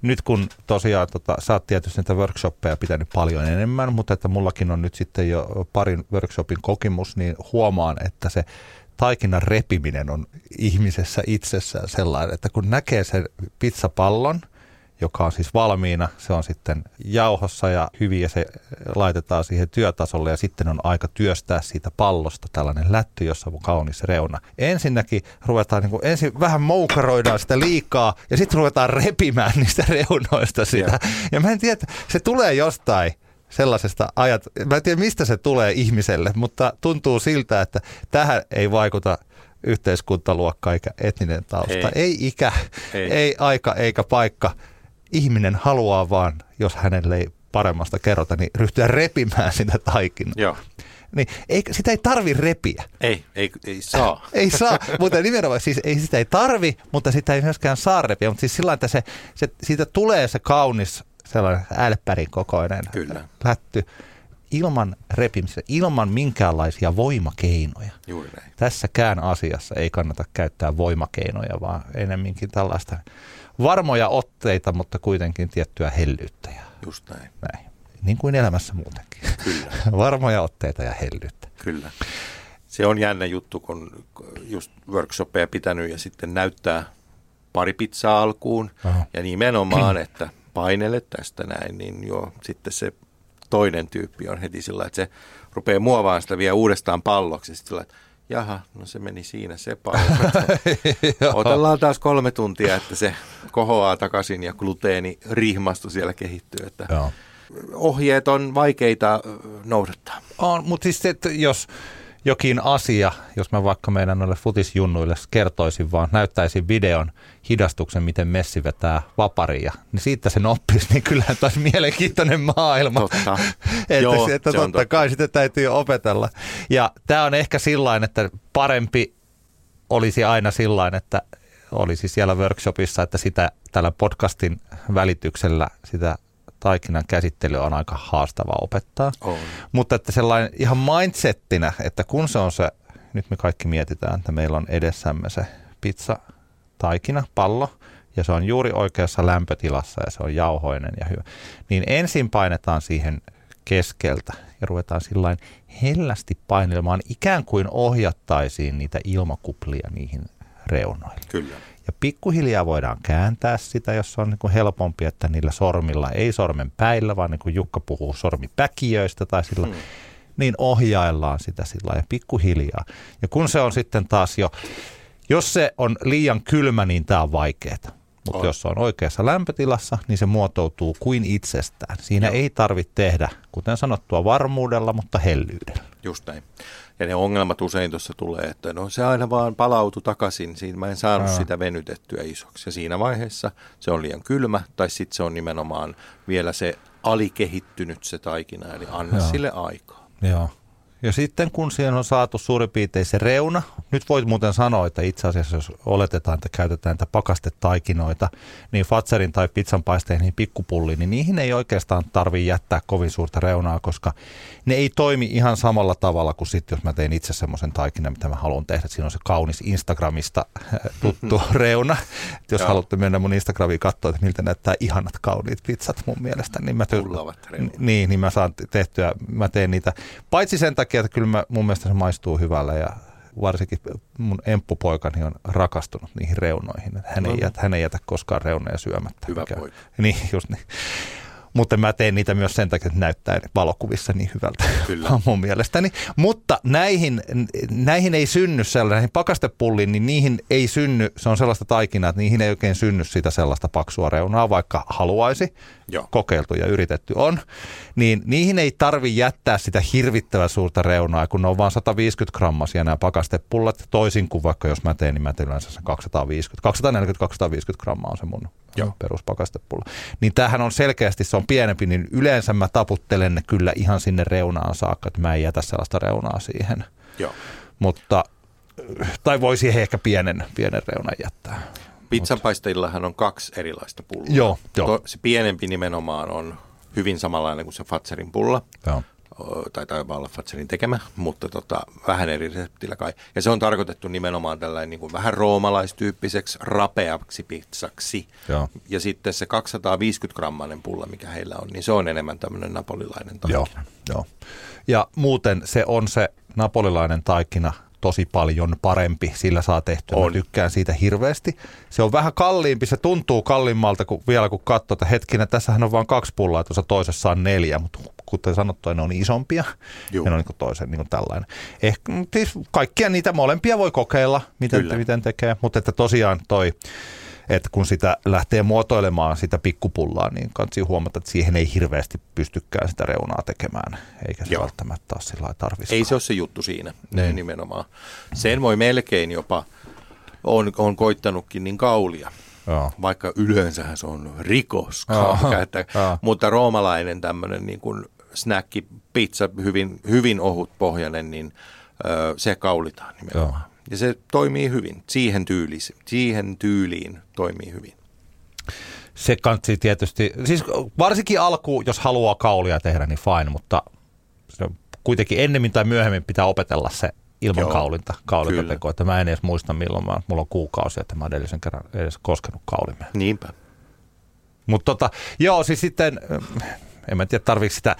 nyt kun tosiaan, tota, sä oot tietysti näitä workshoppeja pitänyt paljon enemmän, mutta että mullakin on nyt sitten jo parin workshopin kokemus, niin huomaan, että se taikinan repiminen on ihmisessä itsessään sellainen, että kun näkee sen pizzapallon, joka on siis valmiina. Se on sitten jauhossa ja hyvin ja se laitetaan siihen työtasolle ja sitten on aika työstää siitä pallosta tällainen lätty, jossa on kaunis reuna. Ensinnäkin ruvetaan niin kuin, ensin vähän moukaroidaan sitä liikaa ja sitten ruvetaan repimään niistä reunoista sitä. Ja mä en tiedä, se tulee jostain sellaisesta ajat, mä en tiedä mistä se tulee ihmiselle, mutta tuntuu siltä, että tähän ei vaikuta yhteiskuntaluokka eikä etninen tausta. Ei, ei ikä, ei. ei aika eikä paikka ihminen haluaa vaan, jos hänelle ei paremmasta kerrota, niin ryhtyä repimään sitä taikinaa. Joo. Niin, ei, sitä ei tarvi repiä. Ei, ei, ei saa. ei saa, mutta nimenomaan siis ei, sitä ei tarvi, mutta sitä ei myöskään saa repiä. Mutta siis sillä että se, se, siitä tulee se kaunis sellainen älppärin kokoinen Kyllä. lätty ilman repimistä, ilman minkäänlaisia voimakeinoja. Juuri näin. Tässäkään asiassa ei kannata käyttää voimakeinoja, vaan enemminkin tällaista varmoja otteita, mutta kuitenkin tiettyä hellyyttä. Ja Just näin. näin. Niin kuin elämässä muutenkin. Kyllä. Varmoja otteita ja hellyyttä. Kyllä. Se on jännä juttu, kun just workshoppeja pitänyt ja sitten näyttää pari pizzaa alkuun. Aha. Ja nimenomaan, että painele tästä näin, niin joo, sitten se toinen tyyppi on heti sillä, että se rupeaa muovaamaan sitä vielä uudestaan palloksi. Sitten sillä, että jaha, no se meni siinä se pallo. Otellaan taas kolme tuntia, että se kohoaa takaisin ja gluteeni rihmastu siellä kehittyy. Että Joo. ohjeet on vaikeita noudattaa. On, mutta siis että jos jokin asia, jos mä vaikka meidän noille futisjunnuille kertoisin vaan, näyttäisin videon hidastuksen, miten Messi vetää vaparia, niin siitä sen oppisi, niin kyllähän taas mielenkiintoinen maailma. Totta. että, Joo, että totta totta. kai sitä täytyy opetella. Ja tämä on ehkä sillain, että parempi olisi aina sillain, että olisi siellä workshopissa, että sitä tällä podcastin välityksellä sitä taikinan käsittelyä on aika haastava opettaa. On. Mutta että sellainen ihan mindsettinä, että kun se on se, nyt me kaikki mietitään, että meillä on edessämme se pizza taikina, pallo, ja se on juuri oikeassa lämpötilassa ja se on jauhoinen ja hyvä, niin ensin painetaan siihen keskeltä ja ruvetaan sillain hellästi painelemaan, ikään kuin ohjattaisiin niitä ilmakuplia niihin reunoille. Kyllä. Ja pikkuhiljaa voidaan kääntää sitä, jos on niin kuin helpompi, että niillä sormilla, ei sormen päillä, vaan niin kuin Jukka puhuu sormipäkiöistä tai sillä, hmm. niin ohjaillaan sitä sillä ja pikkuhiljaa. Ja kun se on sitten taas jo, jos se on liian kylmä, niin tämä on vaikeaa. Mutta jos se on oikeassa lämpötilassa, niin se muotoutuu kuin itsestään. Siinä Joo. ei tarvitse tehdä, kuten sanottua, varmuudella, mutta hellyydellä. Just näin. Ja ne ongelmat usein tuossa tulee, että no se aina vaan palautui takaisin, siinä mä en saanut Aa. sitä venytettyä isoksi. Ja siinä vaiheessa se on liian kylmä, tai sitten se on nimenomaan vielä se alikehittynyt se taikina, eli anna Joo. sille aikaa. Joo. Ja sitten kun siihen on saatu suurin piirtein se reuna, nyt voit muuten sanoa, että itse asiassa jos oletetaan, että käytetään näitä pakastetaikinoita, niin Fatserin tai pizzanpaisteihin pikkupulliin, niin niihin ei oikeastaan tarvitse jättää kovin suurta reunaa, koska ne ei toimi ihan samalla tavalla kuin sitten, jos mä tein itse semmoisen taikinan, mitä mä haluan tehdä. Siinä on se kaunis Instagramista äh, tuttu reuna. Et jos Joo. haluatte mennä mun Instagramiin katsoa, että miltä näyttää ihanat kauniit pizzat mun mielestä, niin mä ty- niin, niin mä saan tehtyä, mä teen niitä, paitsi sen takia, että kyllä mä, mun mielestä se maistuu hyvällä ja varsinkin mun emppupoikani on rakastunut niihin reunoihin. Että Hän, ei, jätä, hän ei jätä koskaan reunoja syömättä. Hyvä poika. Niin, just niin. Mutta mä teen niitä myös sen takia, että näyttää valokuvissa niin hyvältä Kyllä. mun mielestäni. Mutta näihin, näihin ei synny sellainen, näihin pakastepulliin, niin niihin ei synny, se on sellaista taikinaa, että niihin ei oikein synny sitä sellaista paksua reunaa, vaikka haluaisi Joo. kokeiltu ja yritetty on, niin niihin ei tarvi jättää sitä hirvittävän suurta reunaa, kun ne on vain 150 grammasia nämä pakastepullat, toisin kuin vaikka jos mä teen, niin mä teen yleensä sen 250, 240-250 grammaa on se mun Joo. peruspakastepulla. Niin tämähän on selkeästi, se on pienempi, niin yleensä mä taputtelen ne kyllä ihan sinne reunaan saakka, että mä en jätä sellaista reunaa siihen. Joo. Mutta, tai voisi siihen ehkä pienen, pienen reunan jättää. Pizzanpaistajillahan on kaksi erilaista pullaa. Joo, joo. To, se pienempi nimenomaan on hyvin samanlainen kuin se Fatserin pulla. Joo. Taitaa jopa olla Fatserin tekemä, mutta tota, vähän eri reseptillä kai. Ja se on tarkoitettu nimenomaan tällainen niin kuin vähän roomalaistyyppiseksi rapeaksi pizzaksi. Joo. Ja sitten se 250-grammainen pulla, mikä heillä on, niin se on enemmän tämmöinen napolilainen taikina. Joo, joo. Ja muuten se on se napolilainen taikina tosi paljon parempi, sillä saa tehtyä. On. Mä tykkään siitä hirveästi. Se on vähän kalliimpi, se tuntuu kalliimmalta kuin vielä kun katsoo, että hetkinen, tässähän on vain kaksi pullaa, tuossa toisessa on neljä, mutta kuten sanottu, ne on isompia. Juu. Ne on niin toisen niin kuin tällainen. Ehkä, siis kaikkia niitä molempia voi kokeilla, miten, Kyllä. miten tekee, mutta että tosiaan toi, että kun sitä lähtee muotoilemaan sitä pikkupullaa, niin kannattaa huomata, että siihen ei hirveästi pystykään sitä reunaa tekemään, eikä se Joo. välttämättä ole sillä lailla tarvitsisi. Ei se ole se juttu siinä Niin. nimenomaan. Sen voi melkein jopa, on, on koittanutkin niin kaulia. Joo. Vaikka yleensähän se on rikos että, mutta roomalainen tämmöinen niin kuin snacki, pizza, hyvin, hyvin ohut pohjainen, niin ö, se kaulitaan nimenomaan. Joo. Ja se toimii hyvin. Siihen, tyyliin, siihen tyyliin toimii hyvin. Se kansi tietysti, siis varsinkin alku, jos haluaa kaulia tehdä, niin fine, mutta se kuitenkin ennemmin tai myöhemmin pitää opetella se ilman Joo, kaulinta, kaulintateko. Että mä en edes muista milloin, mä, mulla on kuukausi, että mä edellisen kerran edes koskenut kaulimeen. Niinpä. Mutta tota, joo, siis sitten, en mä tiedä tarviiko sitä,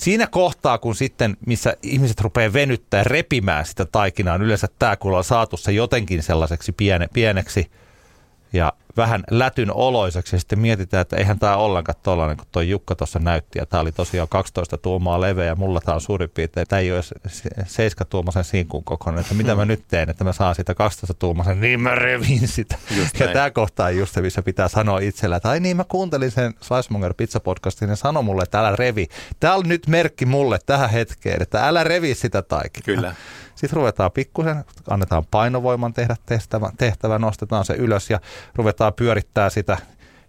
siinä kohtaa, kun sitten, missä ihmiset rupeaa venyttää repimään sitä taikinaa, on yleensä tämä, kun on saatu se jotenkin sellaiseksi piene, pieneksi. Ja vähän lätyn oloiseksi ja sitten mietitään, että eihän tämä ollenkaan tuollainen kuin tuo Jukka tuossa näytti ja tämä oli tosiaan 12 tuumaa leveä ja mulla tämä on suurin piirtein, tämä ei ole 7 tuumaisen sinkun kokoinen, että mitä mä nyt teen, että mä saan sitä 12 tuumaisen, niin mä revin sitä. Just ja tämä kohta on just se, missä pitää sanoa itsellä, että ai niin mä kuuntelin sen Slicemonger Pizza podcastin ja sano mulle, että älä revi. Tämä on nyt merkki mulle tähän hetkeen, että älä revi sitä taikinaa. Kyllä. Sitten ruvetaan pikkusen, annetaan painovoiman tehdä tehtävä, tehtävä, nostetaan se ylös ja ruvetaan pyörittää sitä.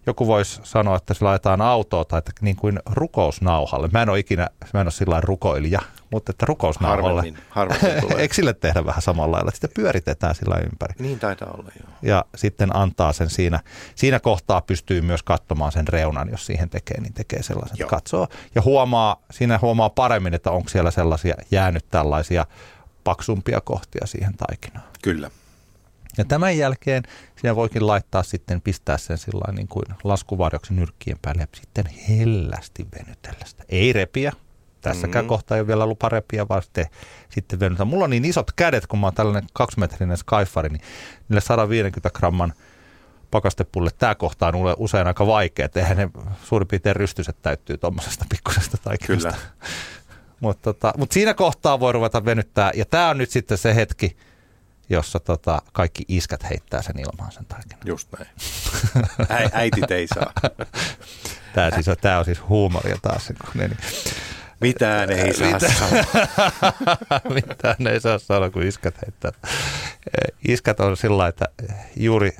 Joku voisi sanoa, että se laitetaan autoa tai että niin kuin rukousnauhalle. Mä en ole ikinä, mä en ole sillä rukoilija, mutta että rukousnauhalle. Harvemmin, harvemmin tulee. Eikö sille tehdä vähän samalla lailla, että sitä pyöritetään sillä ympäri. Niin taitaa olla, joo. Ja sitten antaa sen siinä, siinä kohtaa pystyy myös katsomaan sen reunan, jos siihen tekee, niin tekee sellaisen. Joo. Katsoo ja huomaa, siinä huomaa paremmin, että onko siellä sellaisia jäänyt tällaisia paksumpia kohtia siihen taikinaan. Kyllä. Ja tämän jälkeen siinä voikin laittaa sitten, pistää sen sillä niin kuin laskuvarjoksi nyrkkien päälle ja sitten hellästi venytellä sitä. Ei repiä, tässäkään mm. kohtaa ei ole vielä lupa repiä, vaan sitten, sitten venytä. Mulla on niin isot kädet, kun mä oon tällainen kaksimetrinen skyfari, niin niille 150 gramman pakastepulle tämä kohta on usein aika vaikea, eihän ne suurin piirtein rystyset täyttyy tuommoisesta pikkusesta taikinasta. Kyllä. Mutta tota, mut siinä kohtaa voi ruveta venyttää, ja tämä on nyt sitten se hetki, jossa tota, kaikki iskät heittää sen ilmaan sen taikinan. Just näin. Ä, äitit ei saa. Tämä, siis on, tämä on siis huumoria taas. Kun ne, niin. Mitään ei saa Mitä? sanoa. Mitään ei saa sanoa, kun iskät heittää. Iskat on sillä että juuri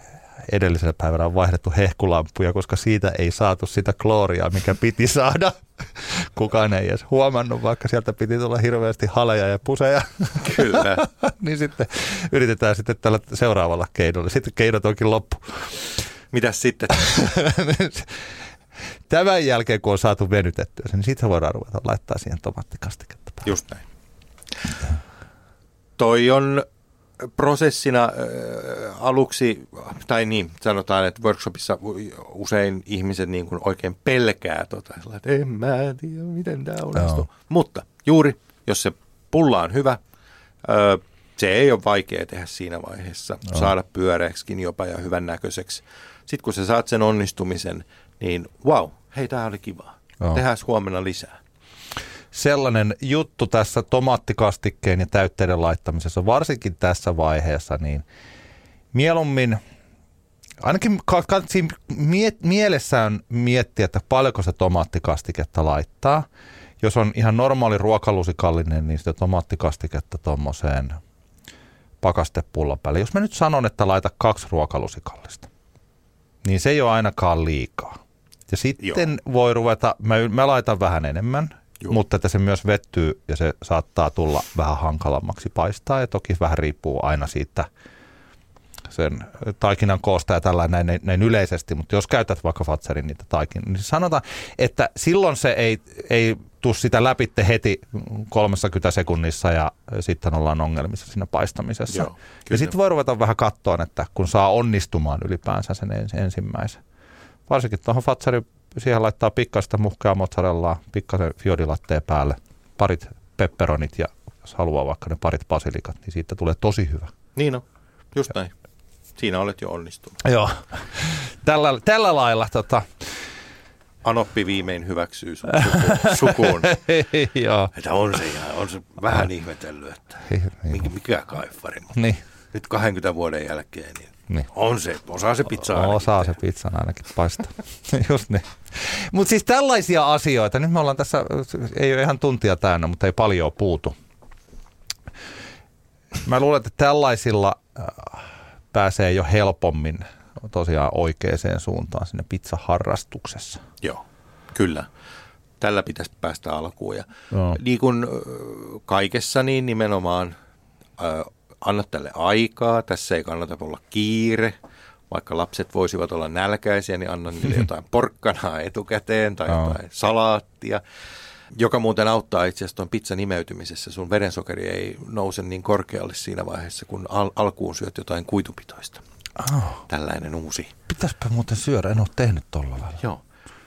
edellisellä päivällä on vaihdettu hehkulampuja, koska siitä ei saatu sitä klooria, mikä piti saada. Kukaan ei edes huomannut, vaikka sieltä piti tulla hirveästi haleja ja puseja. Kyllä. niin sitten yritetään sitten tällä seuraavalla keinolla. Sitten keinot onkin loppu. Mitäs sitten? Tämän jälkeen, kun on saatu venytettyä niin sitten voidaan ruveta laittaa siihen tomattikastiketta päälle. Just näin. Toi on prosessina äh, aluksi, tai niin, sanotaan, että workshopissa usein ihmiset niin kuin oikein pelkää tota, että en mä tiedä, miten tämä onnistuu. No. Mutta juuri, jos se pulla on hyvä, äh, se ei ole vaikea tehdä siinä vaiheessa, no. saada pyöreäksikin jopa ja hyvän näköiseksi. Sitten kun sä saat sen onnistumisen, niin wow, hei, tämä oli kiva. No. Tehdään huomenna lisää sellainen juttu tässä tomaattikastikkeen ja täytteiden laittamisessa, varsinkin tässä vaiheessa, niin mieluummin, ainakin kannattaa miet, mielessään miettiä, että paljonko se tomaattikastiketta laittaa. Jos on ihan normaali ruokalusikallinen, niin sitä tomaattikastiketta tuommoiseen pakastepullon päälle. Jos mä nyt sanon, että laita kaksi ruokalusikallista, niin se ei ole ainakaan liikaa. Ja sitten Joo. voi ruveta, mä, mä laitan vähän enemmän, Joo. mutta että se myös vettyy ja se saattaa tulla vähän hankalammaksi paistaa ja toki vähän riippuu aina siitä sen taikinan koosta ja tällainen näin, näin yleisesti, mutta jos käytät vaikka Fatserin niitä taikinan, niin sanotaan, että silloin se ei, ei tuu sitä läpitte heti 30 sekunnissa ja sitten ollaan ongelmissa siinä paistamisessa. Joo, ja sitten voi ruveta vähän katsoa, että kun saa onnistumaan ylipäänsä sen ensimmäisen. Varsinkin tuohon Fatserin siihen laittaa pikkasta muhkeaa mozzarellaa, pikkasen fiodilatteen päälle, parit pepperonit ja jos haluaa vaikka ne parit basilikat, niin siitä tulee tosi hyvä. Niin on, just näin. Siinä olet jo onnistunut. Joo, tällä, tällä lailla tota, Anoppi viimein hyväksyy sun sukuun. Joo. Että on se, on se vähän ihmetellyt, että mikä kaifari. Niin. Nyt 20 vuoden jälkeen, niin niin. On se, osaa se pizza ainakin. Osaa se pizza ainakin paistaa. Just niin. Mutta siis tällaisia asioita, nyt me ollaan tässä, ei ole ihan tuntia täynnä, mutta ei paljon puutu. Mä luulen, että tällaisilla äh, pääsee jo helpommin tosiaan oikeaan suuntaan sinne pizzaharrastuksessa. Joo, kyllä. tällä pitäisi päästä alkuun. Ja no. Niin kuin kaikessa, niin nimenomaan anna tälle aikaa, tässä ei kannata olla kiire. Vaikka lapset voisivat olla nälkäisiä, niin anna niille jotain porkkanaa etukäteen tai no. jotain salaattia joka muuten auttaa itse asiassa tuon pizzan imeytymisessä. Sun verensokeri ei nouse niin korkealle siinä vaiheessa, kun al- alkuun syöt jotain kuitupitoista. Oh. Tällainen uusi. Pitäispä muuten syödä, en ole tehnyt tuolla lailla. Joo.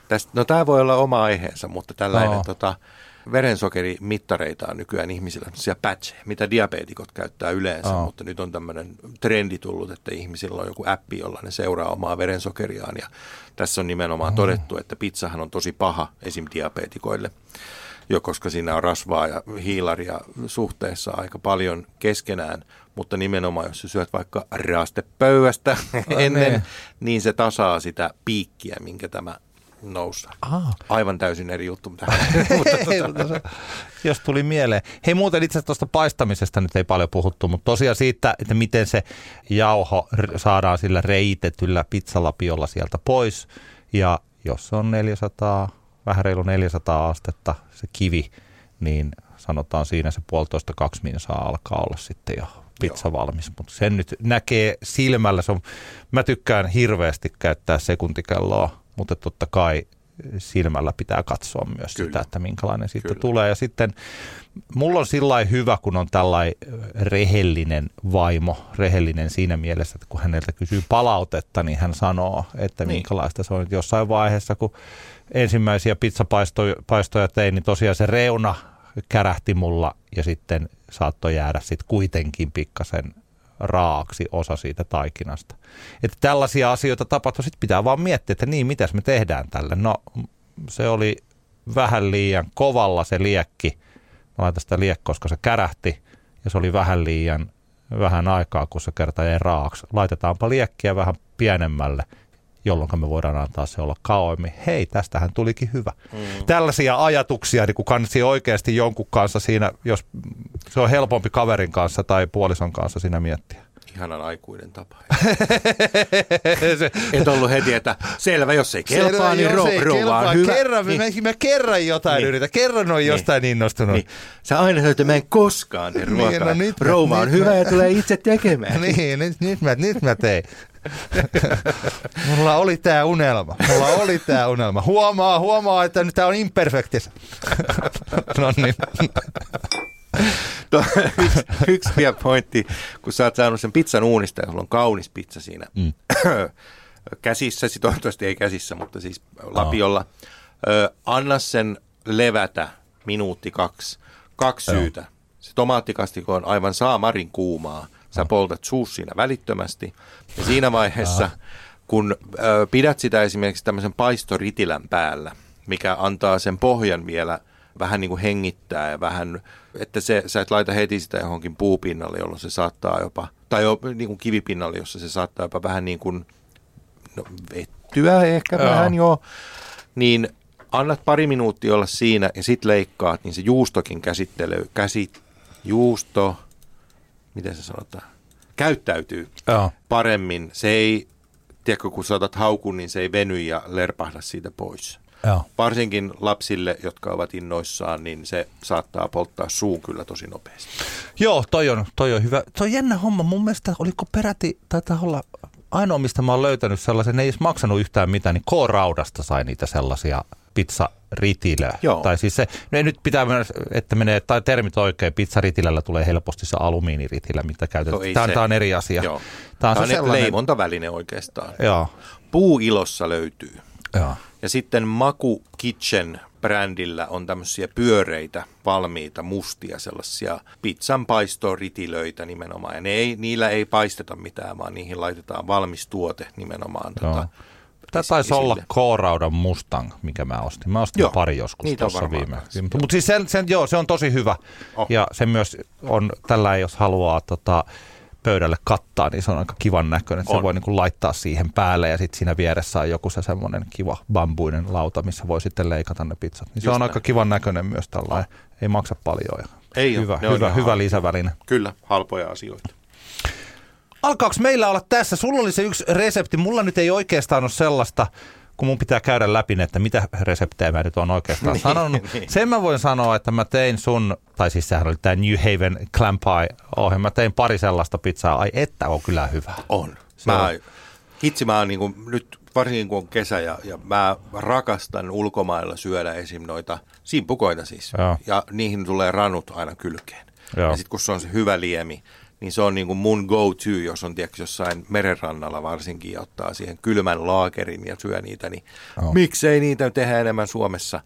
Tästä, no tämä voi olla oma aiheensa, mutta tällainen oh. tota, verensokerimittareita on nykyään ihmisillä, sellaisia patcheja, mitä diabeetikot käyttää yleensä, oh. mutta nyt on tämmöinen trendi tullut, että ihmisillä on joku appi, jolla ne seuraa omaa verensokeriaan ja tässä on nimenomaan oh. todettu, että pizzahan on tosi paha esim. diabeetikoille jo koska siinä on rasvaa ja hiilaria suhteessa aika paljon keskenään, mutta nimenomaan jos syöt vaikka raastepöydästä ennen, ne. niin se tasaa sitä piikkiä, minkä tämä noussa. Aha. Aivan täysin eri juttu. Mitä, mutta tuota... Jos tuli mieleen. Hei muuten itse asiassa tuosta paistamisesta nyt ei paljon puhuttu, mutta tosiaan siitä, että miten se jauho saadaan sillä reitetyllä pizzalapiolla sieltä pois. Ja jos on 400, vähän reilu 400 astetta se kivi, niin sanotaan siinä se puolitoista kaksi minsaa alkaa olla sitten jo pizza Joo. valmis. Mutta sen nyt näkee silmällä. Se on, mä tykkään hirveästi käyttää sekuntikelloa mutta totta kai silmällä pitää katsoa myös Kyllä. sitä, että minkälainen siitä Kyllä. tulee. Ja sitten mulla on sillä hyvä, kun on tällainen rehellinen vaimo, rehellinen siinä mielessä, että kun häneltä kysyy palautetta, niin hän sanoo, että niin. minkälaista se on. Jossain vaiheessa, kun ensimmäisiä pizzapaistoja tein, niin tosiaan se reuna kärähti mulla ja sitten saattoi jäädä sitten kuitenkin pikkasen raaksi osa siitä taikinasta. Että tällaisia asioita tapahtuu, sitten pitää vaan miettiä, että niin, mitäs me tehdään tälle. No, se oli vähän liian kovalla se liekki. Mä laitan sitä liekkoa, koska se kärähti ja se oli vähän liian vähän aikaa, kun se kerta jäi raaksi. Laitetaanpa liekkiä vähän pienemmälle jolloin me voidaan antaa se olla kauemmin. Hei, tästähän tulikin hyvä. Mm. Tällaisia ajatuksia niin kun kannattaa oikeasti jonkun kanssa siinä, jos se on helpompi kaverin kanssa tai puolison kanssa siinä miettiä. Ihanan aikuinen tapa. se, Et ollut heti, että selvä, jos ei kelpaa, niin ro- ei kelpaa, on hyvä. Kerran, niin. mä, mä kerran jotain niin. yritän, kerran on niin. jostain innostunut. Niin. Sä aina sanoit, että mä en koskaan tee ruokaa. Niin, no nyt rouva on nyt hyvä mä... ja tulee itse tekemään. niin, nyt, nyt, mä, nyt mä tein. Mulla oli tää unelma. Mulla oli tää unelma. Huomaa, huomaa, että nyt tää on imperfektis. no niin. yksi, yksi vielä pointti, kun sä oot saanut sen pizzan uunista ja sulla on kaunis pizza siinä mm. käsissä, toivottavasti ei käsissä, mutta siis lapiolla. Ö, anna sen levätä minuutti kaksi. Kaksi syytä. Se tomaattikastiko on aivan saamarin kuumaa. Sä poltat suus siinä välittömästi. Ja siinä vaiheessa, kun ö, pidät sitä esimerkiksi tämmöisen paistoritilän päällä, mikä antaa sen pohjan vielä vähän niin kuin hengittää ja vähän, että se, sä et laita heti sitä johonkin puupinnalle, jolloin se saattaa jopa, tai jo, niin kuin kivipinnalle, jossa se saattaa jopa vähän niin kuin no, vettyä ehkä Joo. vähän jo, niin annat pari minuuttia olla siinä ja sit leikkaat, niin se juustokin käsittely, käsi, juusto, miten se sanotaan, käyttäytyy Joo. paremmin. Se ei, tiedätkö, kun saatat haukun, niin se ei veny ja lerpahda siitä pois. Joo. Varsinkin lapsille, jotka ovat innoissaan, niin se saattaa polttaa suun kyllä tosi nopeasti. Joo, toi on, toi on hyvä. Se on jännä homma. Mun mielestä oliko peräti, taitaa olla ainoa, mistä mä oon löytänyt sellaisen, ne ei edes maksanut yhtään mitään, niin K-raudasta sai niitä sellaisia pizzaritilöä. Joo. Tai siis se, no nyt pitää, että menee, tai termit oikein, pizzaritilällä tulee helposti se alumiiniritilä, mitä käytetään. No tämä, tämä on eri asia. Joo. Tämä on, tämä on se sellainen... leimontaväline oikeastaan. Joo. Puuilossa löytyy. Joo. Ja sitten Maku Kitchen brändillä on tämmöisiä pyöreitä, valmiita, mustia sellaisia pizzan paistoritilöitä nimenomaan. Ja ne ei, niillä ei paisteta mitään, vaan niihin laitetaan valmis tuote nimenomaan. Tota, Tämä taisi olla K-raudan Mustang, mikä mä ostin. Mä ostin joo, pari joskus tuossa viime. Mutta siis sen, sen, joo, se on tosi hyvä. Oh. Ja se myös on tällä, jos haluaa tota, pöydälle kattaa, niin se on aika kivan näköinen. Se voi niin kuin laittaa siihen päälle ja sitten siinä vieressä on joku se semmoinen kiva bambuinen lauta, missä voi sitten leikata ne pizzat. Niin se on näin. aika kivan näköinen myös tällainen. Ei maksa paljon. Ja Ei hyvä, ole. hyvä, hyvä lisäväline. Kyllä, halpoja asioita. Alkaako meillä olla tässä? Sulla oli se yksi resepti. Mulla nyt ei oikeastaan ole sellaista, kun mun pitää käydä läpi, että mitä reseptejä mä nyt on oikeastaan niin, sanonut. Niin. Sen mä voin sanoa, että mä tein sun, tai siis sehän oli tämä New Haven Clam Pie ohjelma, mä tein pari sellaista pizzaa, ai että on kyllä hyvä. On. Se mä, on. Hitsi mä oon niin kuin, nyt varsinkin kun on kesä ja, ja mä rakastan ulkomailla syödä esim. noita simpukoita siis. Joo. Ja niihin tulee ranut aina kylkeen. Joo. Ja sitten kun se on se hyvä liemi, niin se on niin kuin mun go-to, jos on tiedätkö, jossain merenrannalla varsinkin ja ottaa siihen kylmän laakerin ja syö niitä, niin oh. miksei niitä tehdä enemmän Suomessa?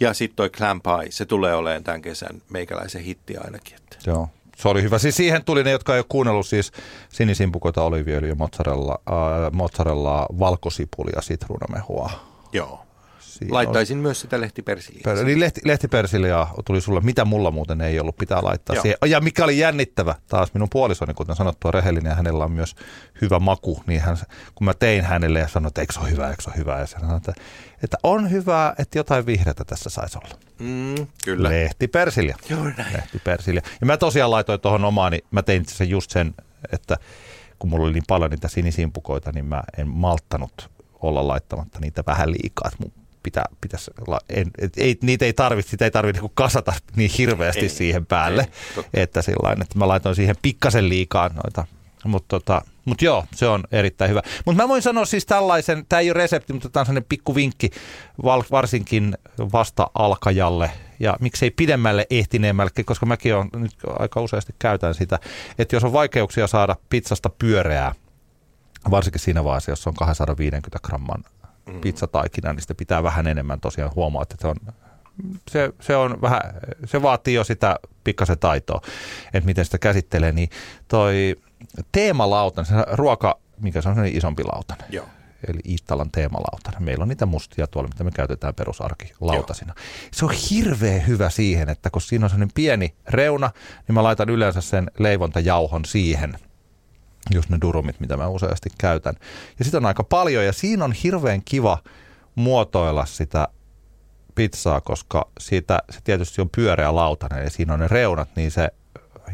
Ja sitten toi clam pie, se tulee olemaan tämän kesän meikäläisen hitti ainakin. Että. Joo, se oli hyvä. Siis siihen tuli ne, jotka ei ole kuunnellut siis sinisimpukoita, oliviöljyä, mozzarella, äh, mozzarella, valkosipulia, sitruunamehua. Joo. Siinä Laittaisin oli. myös sitä lehtipersiliä. Per, niin lehti, lehtipersiliä tuli sulle, mitä mulla muuten ei ollut, pitää laittaa Joo. siihen. Ja mikä oli jännittävä, taas minun puolisoni, kuten sanottua, rehellinen ja hänellä on myös hyvä maku, niin hän, kun mä tein hänelle ja sanoin, että eikö se ole hyvä, eikö se ole hyvä, ja sanoin, että, että on hyvä, että jotain vihreätä tässä saisi olla. Mm, kyllä. Lehtipersilia. Joo näin. Lehtipersilia. Ja mä tosiaan laitoin tuohon omaani, mä tein sen just sen, että kun mulla oli niin paljon niitä sinisimpukoita, niin mä en malttanut olla laittamatta niitä vähän liikaa. Mun pitää, pitäisi, en, et, ei, niitä ei tarvitse, sitä ei tarvitse niin kasata niin hirveästi ei, siihen päälle, ei, että sillain, että mä laitoin siihen pikkasen liikaa noita mutta tota, mut joo, se on erittäin hyvä. Mutta mä voin sanoa siis tällaisen, tämä ei ole resepti, mutta tämä on sellainen pikku vinkki varsinkin vasta alkajalle ja miksei pidemmälle ehtineemmälle, koska mäkin on nyt aika useasti käytän sitä, että jos on vaikeuksia saada pizzasta pyöreää, varsinkin siinä vaiheessa, jos on 250 gramman mm. Pizzataikina, niin sitä pitää vähän enemmän tosiaan huomaa, että se on se, se, on vähän, se vaatii jo sitä pikkasen taitoa, että miten sitä käsittelee, niin toi teemalautanen, se ruoka, mikä se on sellainen isompi lautanen. Joo. Eli Iittalan teemalautanen. Meillä on niitä mustia tuolla, mitä me käytetään perusarkilautasina. Joo. Se on hirveän hyvä siihen, että kun siinä on sellainen pieni reuna, niin mä laitan yleensä sen leivontajauhon siihen – just ne durumit, mitä mä useasti käytän. Ja sitä on aika paljon ja siinä on hirveän kiva muotoilla sitä pizzaa, koska siitä se tietysti on pyöreä lautanen ja siinä on ne reunat, niin se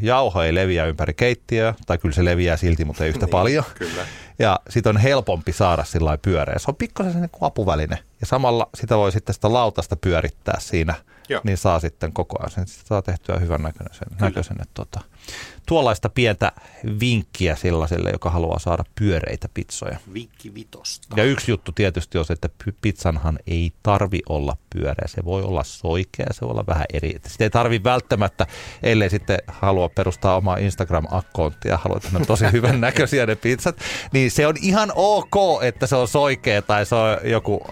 jauho ei leviä ympäri keittiöä, tai kyllä se leviää silti, mutta ei yhtä niin, paljon. Kyllä. Ja sitten on helpompi saada sillä pyöreä. Se on pikkasen se niin apuväline. Ja samalla sitä voi sitten sitä lautasta pyörittää siinä, Joo. niin saa sitten koko ajan. Sen saa tehtyä hyvän näköisen. näköisen että tota, tuollaista pientä vinkkiä sellaiselle, joka haluaa saada pyöreitä pizzoja. Vinkki vitosta. Ja yksi juttu tietysti on se, että pizzanhan ei tarvi olla pyöreä. Se voi olla soikea, se voi olla vähän eri. Sitä ei tarvi välttämättä, ellei sitten halua perustaa omaa Instagram-akkonttia, haluaa tehdä tosi hyvän näköisiä ne pizzat, niin se on ihan ok, että se on soikea tai se on joku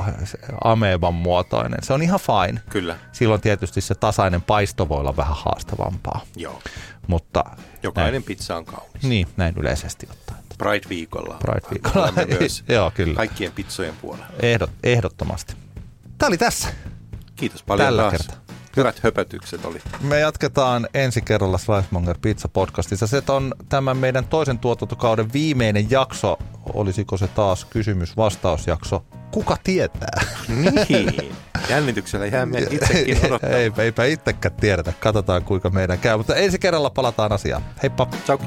ameban muotoinen. Se on ihan fine. Kyllä. Silloin tietysti se tasainen paisto voi olla vähän haastavampaa. Joo. Mutta Jokainen näin, pizza on kaunis. Niin, näin yleisesti ottaen. Pride-viikolla. Pride-viikolla. myös Joo, kyllä. Kaikkien pizzojen puolella. Ehdot, ehdottomasti. Tämä oli tässä. Kiitos paljon Tällä taas. kertaa. Hyvät höpötykset oli. Me jatketaan ensi kerralla Slicemonger Pizza podcastissa. Se on tämän meidän toisen tuotantokauden viimeinen jakso. Olisiko se taas kysymys-vastausjakso? Kuka tietää? Niin. Jännityksellä jäämme itsekin odottamaan. Ei, eipä itsekään tiedetä. Katsotaan kuinka meidän käy. Mutta ensi kerralla palataan asiaan. Heippa. Ciao.